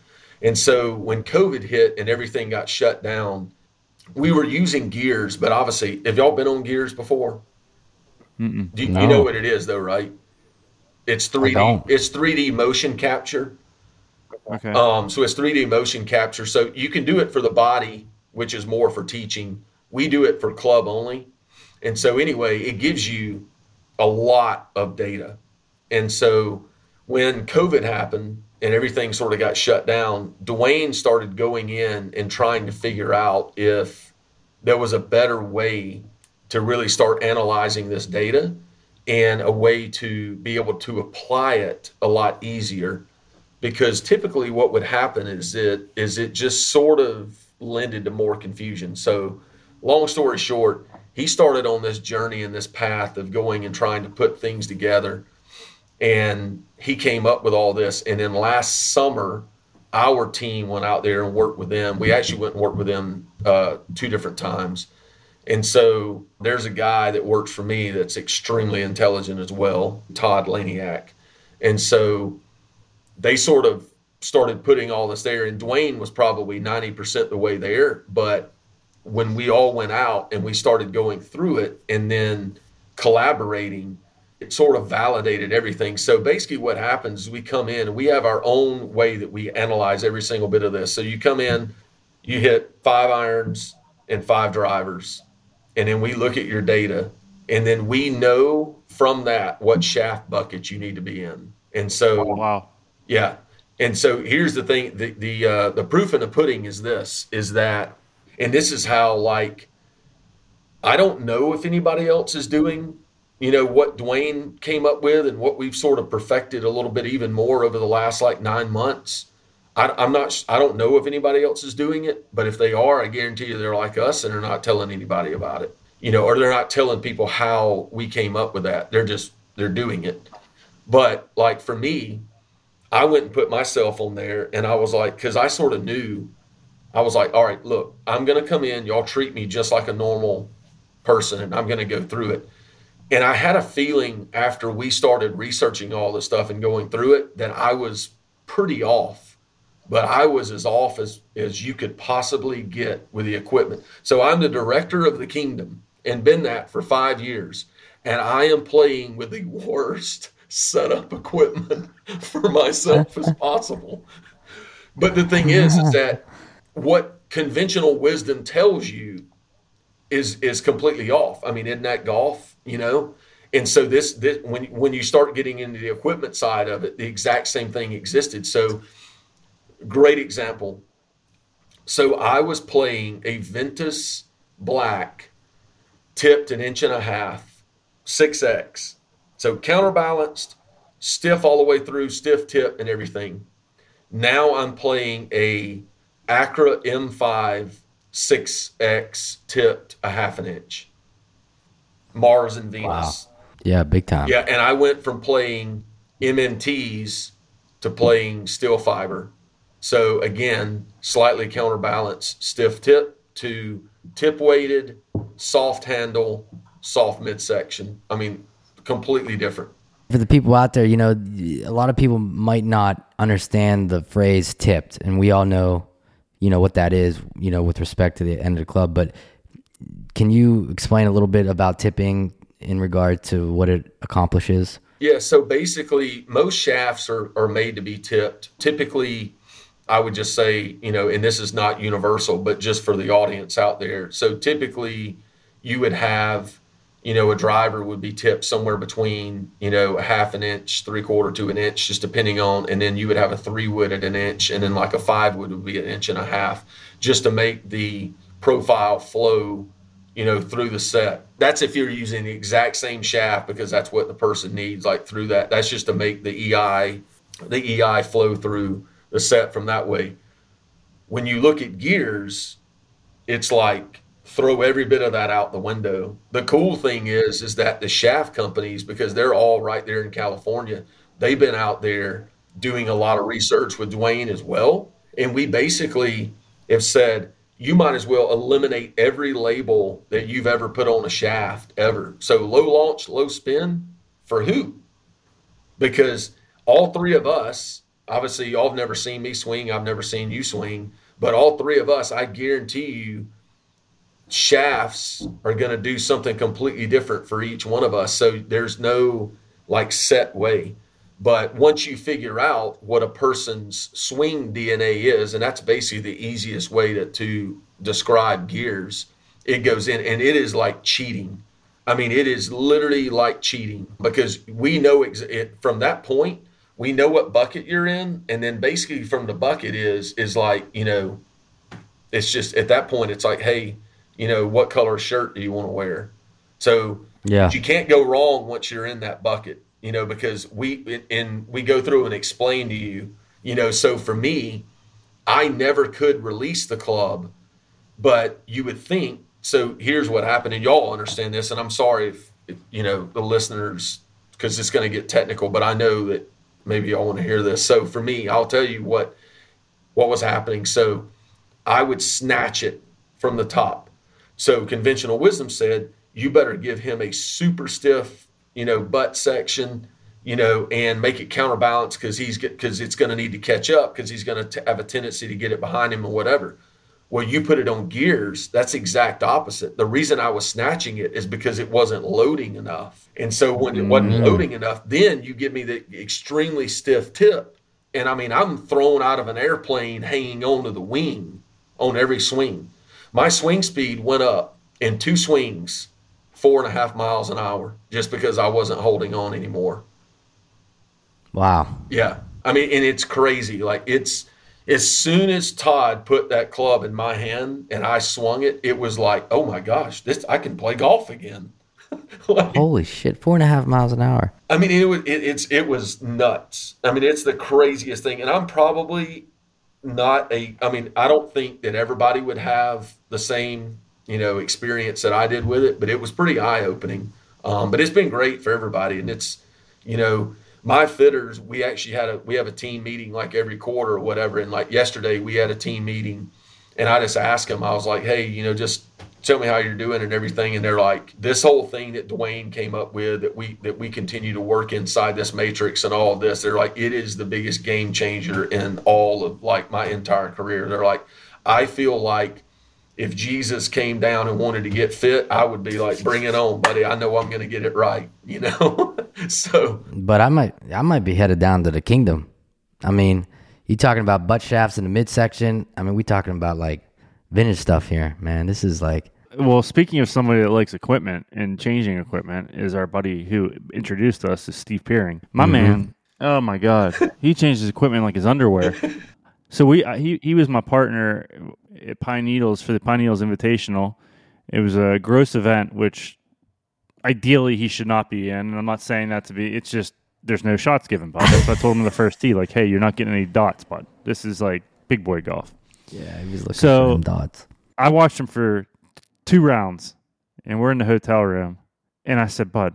And so when COVID hit and everything got shut down, we were using gears, but obviously, have y'all been on gears before? Do you, No. you know what it is though, right? It's 3D. It's 3D motion capture. Okay. Um, so it's 3D motion capture. So you can do it for the body, which is more for teaching. We do it for club only. And so anyway, it gives you a lot of data. And so when COVID happened and everything sort of got shut down, Dwayne started going in and trying to figure out if there was a better way to really start analyzing this data and a way to be able to apply it a lot easier because typically what would happen is it is it just sort of lended to more confusion. So long story short he started on this journey and this path of going and trying to put things together and he came up with all this. And then last summer our team went out there and worked with them. We actually went and worked with them uh, two different times and so there's a guy that works for me that's extremely intelligent as well todd laniak. And so they sort of started putting all this there and dwayne was probably 90% the way there. But when we all went out and we started going through it and then collaborating it sort of validated everything. So basically what happens is we come in and we have our own way that we analyze every single bit of this. So you come in you hit five irons and five drivers and then we look at your data And then we know from that what shaft bucket you need to be in. And so, Oh, wow. yeah. And so here's the thing: the the uh, the proof in the pudding is this: is that, and this is how like, I don't know if anybody else is doing, you know, what Dwayne came up with and what we've sort of perfected a little bit even more over the last like nine months. I, I'm not. I don't know if anybody else is doing it, but if they are, I guarantee you they're like us and they're not telling anybody about it. You know, or they're not telling people how we came up with that. They're just they're doing it. But like for me, I went and put myself on there and I was like, because I sort of knew, I was like, all right, look, I'm to come in. Y'all treat me just like a normal person and I'm to go through it. And I had a feeling after we started researching all this stuff and going through it that I was pretty off, but I was as off as, as you could possibly get with the equipment. So I'm the director of the kingdom and been that for five years. And I am playing with the worst setup equipment for myself as possible. But the thing is, is that what conventional wisdom tells you is is completely off. I mean, isn't that golf? You know, and so this this when when you start getting into the equipment side of it, the exact same thing existed. So, great example. So I was playing a Ventus Black, tipped an inch and a half, six X. So counterbalanced, stiff all the way through, stiff tip and everything. Now I'm playing a Accra M5 6X tipped a half an inch. Mars and Venus. Yeah, big time. Yeah, and I went from playing MMTs to playing steel fiber. So again, slightly counterbalanced, stiff tip to tip weighted, soft handle, soft midsection. I mean, completely different. For the people out there, you know, a lot of people might not understand the phrase tipped, and we all know, you know, what that is, you know, with respect to the end of the club. But can you explain a little bit about tipping in regard to what it accomplishes? Yeah, so basically, most shafts are, are made to be tipped. Typically, I would just say, you know, and this is not universal, but just for the audience out there. So typically, you would have, you know, a driver would be tipped somewhere between, you know, a half an inch, three quarter to an inch, just depending on, and then you would have a three wood at an inch, and then like a five wood would be an inch and a half, just to make the profile flow you know, through the set. That's if you're using the exact same shaft because that's what the person needs, like through that. That's just to make the EI, the EI flow through the set from that way. When you look at gears, it's like throw every bit of that out the window. The cool thing is, is that the shaft companies, because they're all right there in California, they've been out there doing a lot of research with Dwayne as well. And we basically have said, you might as well eliminate every label that you've ever put on a shaft ever. So low launch, low spin for who? Because all three of us, obviously, y'all have never seen me swing. I've never seen you swing. But all three of us, I guarantee you, shafts are going to do something completely different for each one of us. So there's no like set way. But once you figure out what a person's swing DNA is, and that's basically the easiest way to, to describe gears, it goes in and it is like cheating. I mean, it is literally like cheating because we know ex- it, from that point, we know what bucket you're in. And then basically from the bucket is, is like, you know, it's just at that point, it's like, hey, you know, what color shirt do you want to wear? So Yeah. you can't go wrong once you're in that bucket you know, because we and we go through and explain to you, you know. So for me, I never could release the club, but you would think. So here's what happened, and y'all understand this. And I'm sorry if, if you know the listeners, because it's going to get technical, but I know that maybe y'all want to hear this. So for me, I'll tell you what what was happening. So I would snatch it from the top. So conventional wisdom said you better give him a super stiff you know, butt section, you know, and make it counterbalance because he's because it's going to need to catch up because he's going to have a tendency to get it behind him or whatever. Well, you put it on gears, that's exact opposite. The reason I was snatching it is because it wasn't loading enough. And so when it wasn't Mm. loading enough, then you give me the extremely stiff tip. And I mean, I'm thrown out of an airplane hanging onto the wing on every swing. My swing speed went up in two swings four and a half miles an hour just because I wasn't holding on anymore. Wow. Yeah. I mean, and it's crazy. Like it's as soon as Todd put that club in my hand and I swung it, it was like, oh my gosh, this I can play golf again. like, Holy shit! Four and a half miles an hour. I mean, it was it, it's it was nuts. I mean, it's the craziest thing, and I'm probably not a. I mean, I don't think that everybody would have the same you know experience that I did with it, but it was pretty eye opening. Um, but it's been great for everybody, and it's you know my fitters, we actually had a we have a team meeting like every quarter or whatever. And like yesterday, we had a team meeting, and I just asked them. I was like, "Hey, you know, just tell me how you're doing and everything." And they're like, "This whole thing that Dwayne came up with that we that we continue to work inside this matrix and all this. They're like, it is the biggest game changer in all of like my entire career. They're like, I feel like." If Jesus came down and wanted to get fit, I would be like, "Bring it on, buddy! I know I'm going to get it right." You know, so. But I might, I might be headed down to the kingdom. I mean, you talking about butt shafts in the midsection? I mean, we talking about like vintage stuff here, man. This is like. Well, speaking of somebody that likes equipment and changing equipment, is our buddy who introduced us is Steve Peering. My mm-hmm. man, oh my god, he changed his equipment like his underwear. So we uh, he he was my partner at Pine Needles for the Pine Needles Invitational. It was a gross event, which ideally he should not be in. And I'm not saying that to be. It's just there's no shots given, bud. So I told him the first tee, like, hey, you're not getting any dots, bud. This is like big boy golf. Yeah, he was looking so, for dots. I watched him for two rounds, and we're in the hotel room, and I said, bud,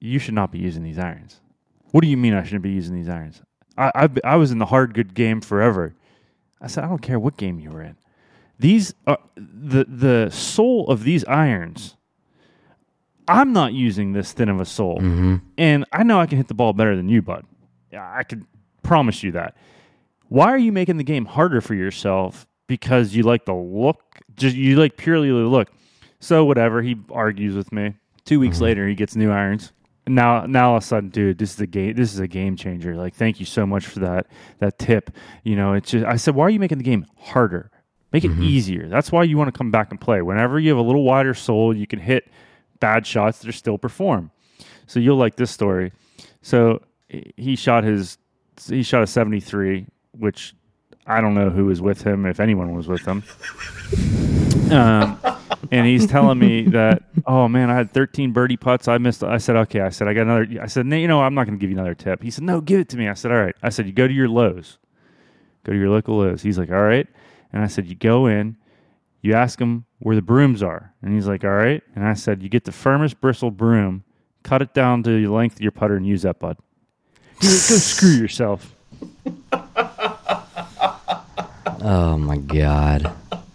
you should not be using these irons. What do you mean I shouldn't be using these irons? I I, I was in the hard good game forever. I said, I don't care what game you were in. These are the the sole of these irons. I'm not using this thin of a sole, mm-hmm. and I know I can hit the ball better than you, bud. I can promise you that. Why are you making the game harder for yourself because you like the look? Just you like purely the look. So whatever. He argues with me. Two weeks mm-hmm. later, he gets new irons now now all of a sudden dude this is a game this is a game changer like thank you so much for that that tip you know it's just i said why are you making the game harder make it mm-hmm. easier that's why you want to come back and play whenever you have a little wider sole you can hit bad shots that are still perform so you'll like this story so he shot his he shot a 73 which i don't know who was with him if anyone was with him um, and he's telling me that, oh man, I had 13 birdie putts. I missed. I said, okay. I said, I got another. I said, no, you know, I'm not going to give you another tip. He said, no, give it to me. I said, all right. I said, you go to your Lowe's, go to your local Lowe's. He's like, all right. And I said, you go in, you ask him where the brooms are, and he's like, all right. And I said, you get the firmest bristle broom, cut it down to the length of your putter, and use that, bud. Like, go screw yourself. oh my god.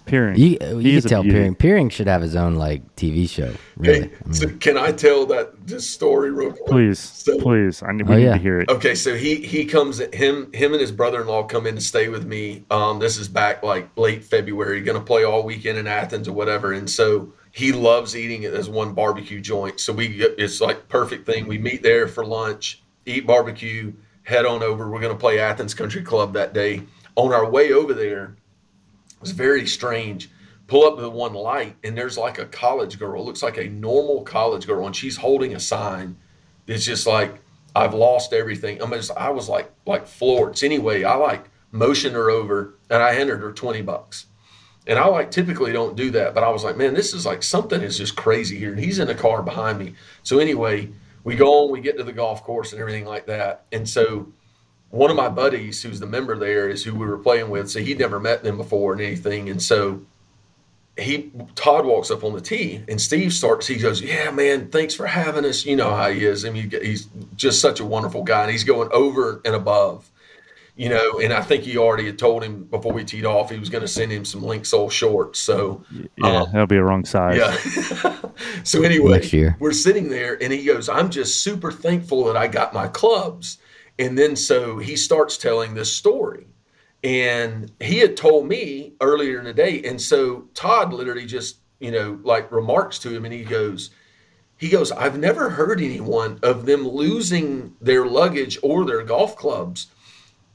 Peering. You, you can tell Peering. Peering should have his own like TV show. Really. Hey, I mean, so can I tell that this story real quick? Please, so, please. I need, we oh, need yeah. to hear it. Okay, so he he comes him him and his brother in law come in to stay with me. Um, this is back like late February. Going to play all weekend in Athens or whatever, and so he loves eating it as one barbecue joint. So we it's like perfect thing. We meet there for lunch, eat barbecue, head on over. We're going to play Athens Country Club that day. On our way over there it was very strange. Pull up the one light, and there's like a college girl. It looks like a normal college girl, and she's holding a sign. It's just like I've lost everything. I mean, I was like like floored. So anyway, I like motioned her over, and I handed her twenty bucks. And I like typically don't do that, but I was like, man, this is like something is just crazy here. And he's in the car behind me. So anyway, we go on, we get to the golf course and everything like that. And so one of my buddies who's the member there is who we were playing with. So he'd never met them before and anything. And so he Todd walks up on the tee and Steve starts. He goes, "Yeah, man, thanks for having us. You know how he is. I mean, he's just such a wonderful guy, and he's going over and above." You know, and I think he already had told him before we teed off he was going to send him some Linksoul shorts. So yeah, um, that'll be a wrong size. Yeah. so anyway, Next year. we're sitting there, and he goes, "I'm just super thankful that I got my clubs." And then so he starts telling this story. And he had told me earlier in the day. And so Todd literally just, you know, like remarks to him and he goes, he goes, I've never heard anyone of them losing their luggage or their golf clubs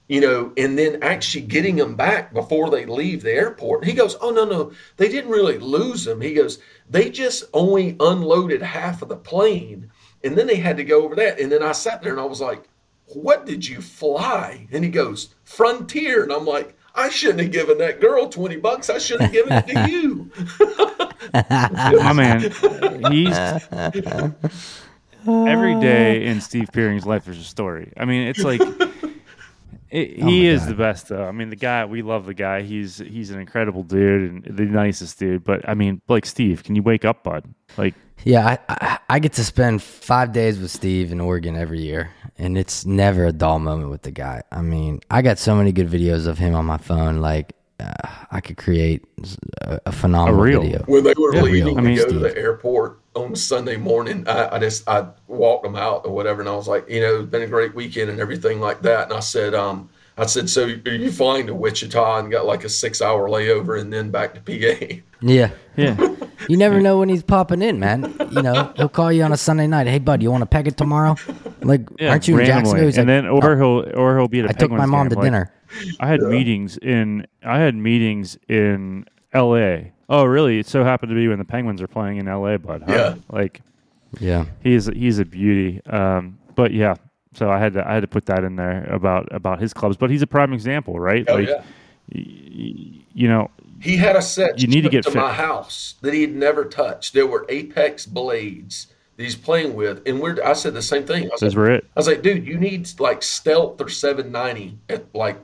you know, and then actually getting them back before they leave the airport. He goes, Oh, no, no, they didn't really lose them. He goes, They just only unloaded half of the plane. And then they had to go over that. And then I sat there and I was like, What did you fly? And he goes, Frontier. And I'm like, I shouldn't have given that girl 20 bucks. I should have given it to you. My man, he's every day in Steve Pearing's life is a story. I mean, it's like it, Oh he is God. the best though. I mean, the guy we love the guy. He's he's an incredible dude and the nicest dude. But I mean, like Steve, can you wake up, bud? Like Yeah, I, I, I get to spend five days with Steve in Oregon every year, and it's never a dull moment with the guy. I mean, I got so many good videos of him on my phone. Like, uh, I could create a, a phenomenal A reel. video. when they were Yeah, leaving I to mean, go to the airport on Sunday morning, I, I just I walked them out or whatever, and I was like, you know, it's been a great weekend and everything like that. And I said, um, I said, so are you flying to Wichita and got like a six hour layover and then back to PA? Yeah. yeah, You never know when he's popping in, man. You know, he'll call you on a Sunday night. Hey, bud, you want to peg it tomorrow? Like, yeah aren't you in randomly. Jacksonville? He's and like, then or he'll or he'll be at a I took my mom game. to Like, dinner. I had meetings in I had meetings in L.A. Oh, really? It so happened to be when the Penguins are playing in L.A. Bud. Huh? Yeah. Like Yeah. he's he's a beauty. Um, but yeah, so I had to I had to put that in there about about his clubs. But he's a prime example, right? Oh like, yeah. y- you know, He had a set You need to get to my house that he had never touched. There were Apex blades that he's playing with, and we're. I said the same thing. I was, those like, were it. I was like, dude, you need like Stealth or 790 at like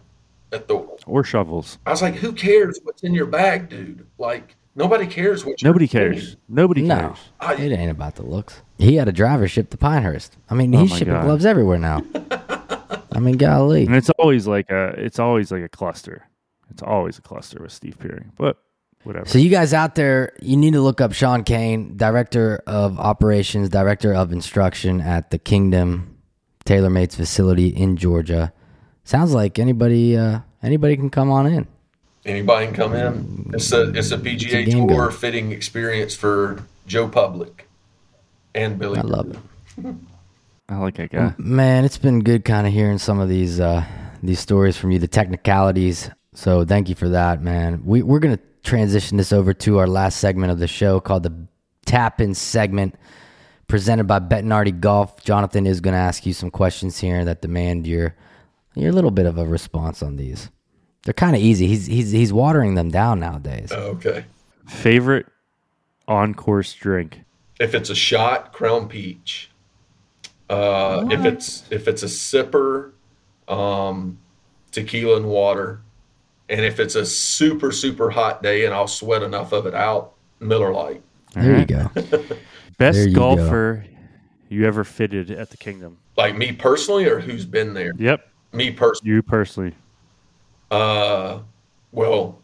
at the. Or shovels. I was like, who cares what's in your bag, dude? Like nobody cares what. you're Nobody doing. cares. Nobody No, cares. I- it ain't about the looks. He had a driver ship to Pinehurst. I mean, Oh he's my shipping God. gloves everywhere now. I mean, golly. And it's always like a it's always like a cluster. It's always a cluster with Steve Pearing. But whatever. So you guys out there, you need to look up Sean Cain, director of operations, director of instruction at the Kingdom TaylorMade's facility in Georgia. Sounds like anybody uh, anybody can come on in. Anybody can come in. It's a it's a PGA game Tour gun. fitting experience for Joe Public and Billy. I love it. I like that guy. Man, it's been good kind of hearing some of these uh, these stories from you, the technicalities. So thank you for that, man. We we're gonna transition this over to our last segment of the show called the Tap In segment, presented by Bettinardi Golf. Jonathan is gonna ask you some questions here that demand your your little bit of a response on these. They're kind of easy. He's he's he's watering them down nowadays. Okay. Favorite on course drink. If it's a shot, Crown Peach. Uh, if it's if it's a sipper, um, tequila and water, and if it's a super super hot day and I'll sweat enough of it out, Miller Lite. There you go. Best There you go. golfer you ever fitted at the Kingdom. Like me personally, or who's been there? Yep. Me personally. You personally. Uh, well,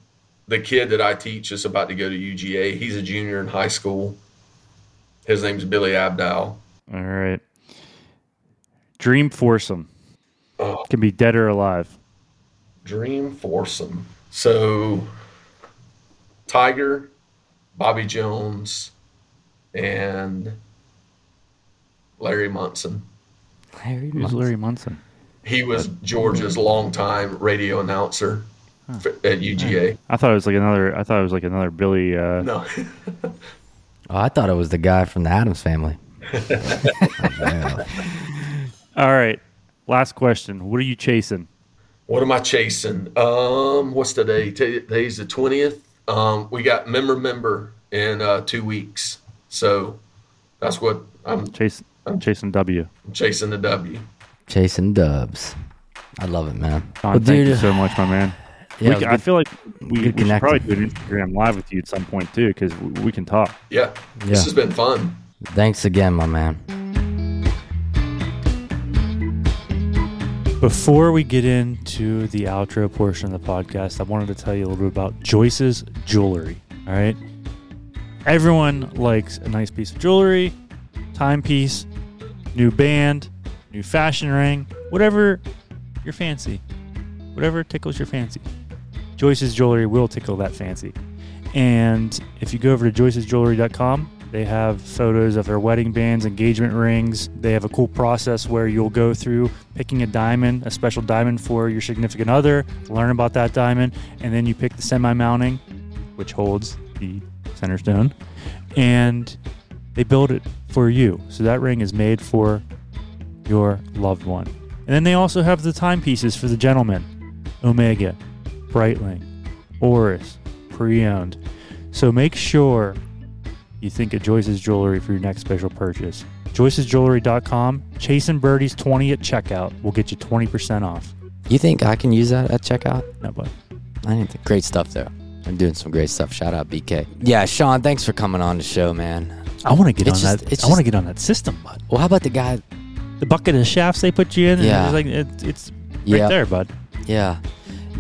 the kid that I teach is about to go to UGA. He's a junior in high school. His name's Billy Abdal. All right. Dream foursome. Oh. Can be dead or alive. Dream foursome. So, Tiger, Bobby Jones, and Larry Munson. Larry Who's Munson. Larry Munson? He was Georgia's longtime radio announcer f- at UGA. I thought it was like another. I thought it was like another Billy. Uh, No, Oh, I thought it was the guy from the Addams family. Oh. All right. Last question. What are you chasing? What am I chasing? Um, what's today? Today's the twentieth. Um, we got member member in uh, two weeks, so that's what I'm, Chase, chasing W. I'm chasing the W. Chasing dubs. I love it, man. Don, Well, thank dude, you so much, my man. Yeah, we, it was I feel like we, we should probably do an Instagram live with you at some point too, because we, we can talk. Yeah, Yeah. this has been fun. Thanks again, my man. Before we get into the outro portion of the podcast, I wanted to tell you a little bit about Joyce's jewelry. All right. Everyone likes a nice piece of jewelry, timepiece, new band, new fashion ring, whatever your fancy, whatever tickles your fancy. Joyce's jewelry will tickle that fancy. And if you go over to joycesjewelry.com, they have photos of their wedding bands, engagement rings. They have a cool process where you'll go through picking a diamond, a special diamond for your significant other, learn about that diamond, and then you pick the semi mounting, which holds the center stone, and they build it for you. So that ring is made for your loved one. And then they also have the timepieces for the gentleman Omega, Breitling, Oris, pre owned. So make sure you think of Joyce's Jewelry for your next special purchase. Joyce'sJewelry.com, chasing birdies 20 at checkout will get you 20% off. You think I can use that at checkout? No, but I didn't think. Great stuff there. I'm doing some great stuff. Shout out BK. Yeah, Sean, thanks for coming on the show, man. I want to get It's on just- that. I want to get on that system, bud. Well, how about the guy? The bucket of shafts they put you in, Yeah. it's like it, it's right Yeah, there, bud. yeah.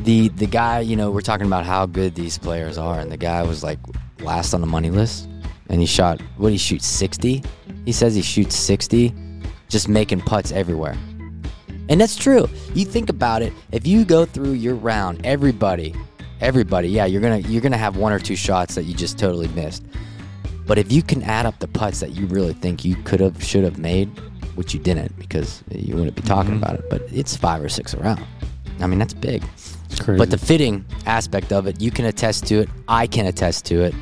The the guy, you know, we're talking about how good these players are, and the guy was like last on the money list, and he shot what he shoots sixty. He says he shoots sixty, just making putts everywhere. And that's true. You think about it. If you go through your round, everybody, everybody, yeah, you're gonna you're gonna have one or two shots that you just totally missed. But if you can add up the putts that you really think you could have, should have made, which you didn't because you wouldn't be talking Mhm. about it, but it's five or six around. I mean, that's big. Crazy. But the fitting aspect of it, you can attest to it. I can attest to it.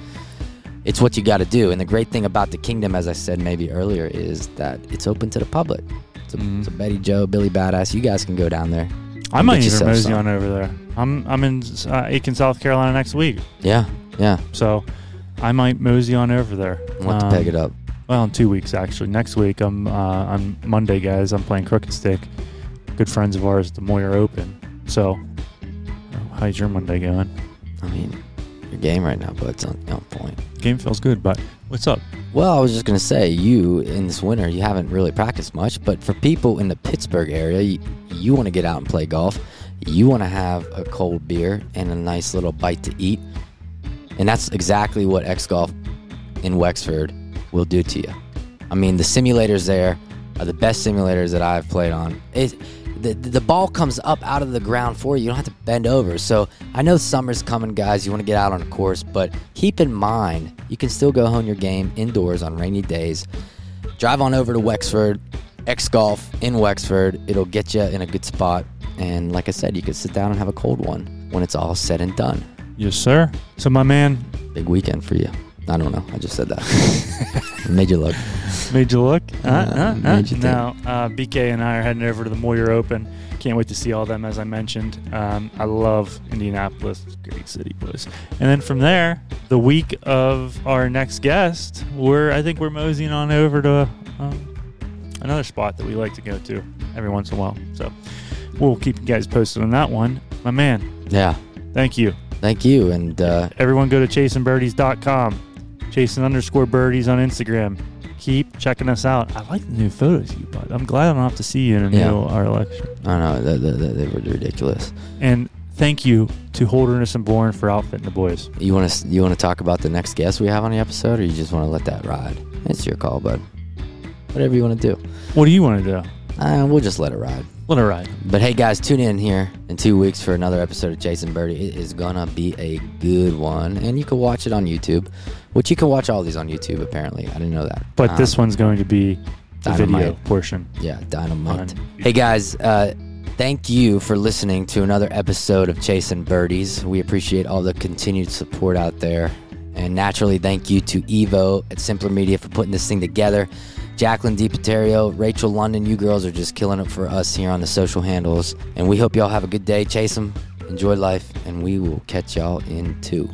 It's what you got to do. And the great thing about the kingdom, as I said maybe earlier, is that it's open to the public. It's a, it's a Betty Joe, Billy Badass. You guys can go down there. I might even mosey on over there. I'm I'm in uh, Aiken, South Carolina next week, Yeah, yeah. so I might mosey on over there. Want to Um, peg it up. Well, in two weeks actually. Next week, I'm uh, on Monday, guys. I'm playing Crooked Stick. Good friends of ours, the Moyer Open. So, how's your Monday going? I mean, your game right now, but it's on, on point. Game feels good, but what's up? Well, I was just going to say, you in this winter, you haven't really practiced much, but for people in the Pittsburgh area, you, you want to get out and play golf. You want to have a cold beer and a nice little bite to eat. And that's exactly what X Golf in Wexford will do to you. I mean, the simulators there are the best simulators that I've played on. It, the, the ball comes up out of the ground for you. You don't have to bend over. So I know summer's coming, guys. You want to get out on a course, but keep in mind you can still go hone your game indoors on rainy days. Drive on over to Wexford, X Golf in Wexford. It'll get you in a good spot. And like I said, you can sit down and have a cold one when it's all said and done. Yes, sir. So, my man Big weekend for you. I don't know. I just said that. Made you look. made you look. Uh, uh, uh. made you. Now, uh, BK and I are heading over to the Moyer Open. Can't wait to see all them, as I mentioned. Um, I love Indianapolis. It's a great city, boys. And then from there, the week of our next guest, we're I think we're moseying on over to um, another spot that we like to go to every once in a while. So we'll keep you guys posted on that one. My man, Yeah. thank you. Thank you. And uh, Everyone go to chasingbirdies.com. Chasing underscore birdies on Instagram. Keep checking us out. I like the new photos you bud. I'm glad I don't have to see you in a Yeah. new our election. I know. They, they, they, were ridiculous. And thank you to Holderness and Bourne for outfitting the boys. You want to you want to talk about the next guest we have on the episode, or you just want to let that ride? It's your call, bud. Whatever you want to do. What do you want to do? Uh, we'll just let it ride. Let it ride. But hey, guys, tune in here in two weeks for another episode of Chasing Birdie. It is gonna be a good one, and you can watch it on YouTube. Which you can watch all these on YouTube. Apparently, I didn't know that. But Um, this one's going to be the video portion. yeah, dynamite. on Hey guys, uh, thank you for listening to another episode of Chasing Birdies. We appreciate all the continued support out there. And naturally, thank you to Evo at Simpler Media for putting this thing together. Jacqueline DiPaterio, Rachel London, you girls are just killing it for us here on the social handles. And we hope y'all have a good day. Chase them, enjoy life, and we will catch y'all in two.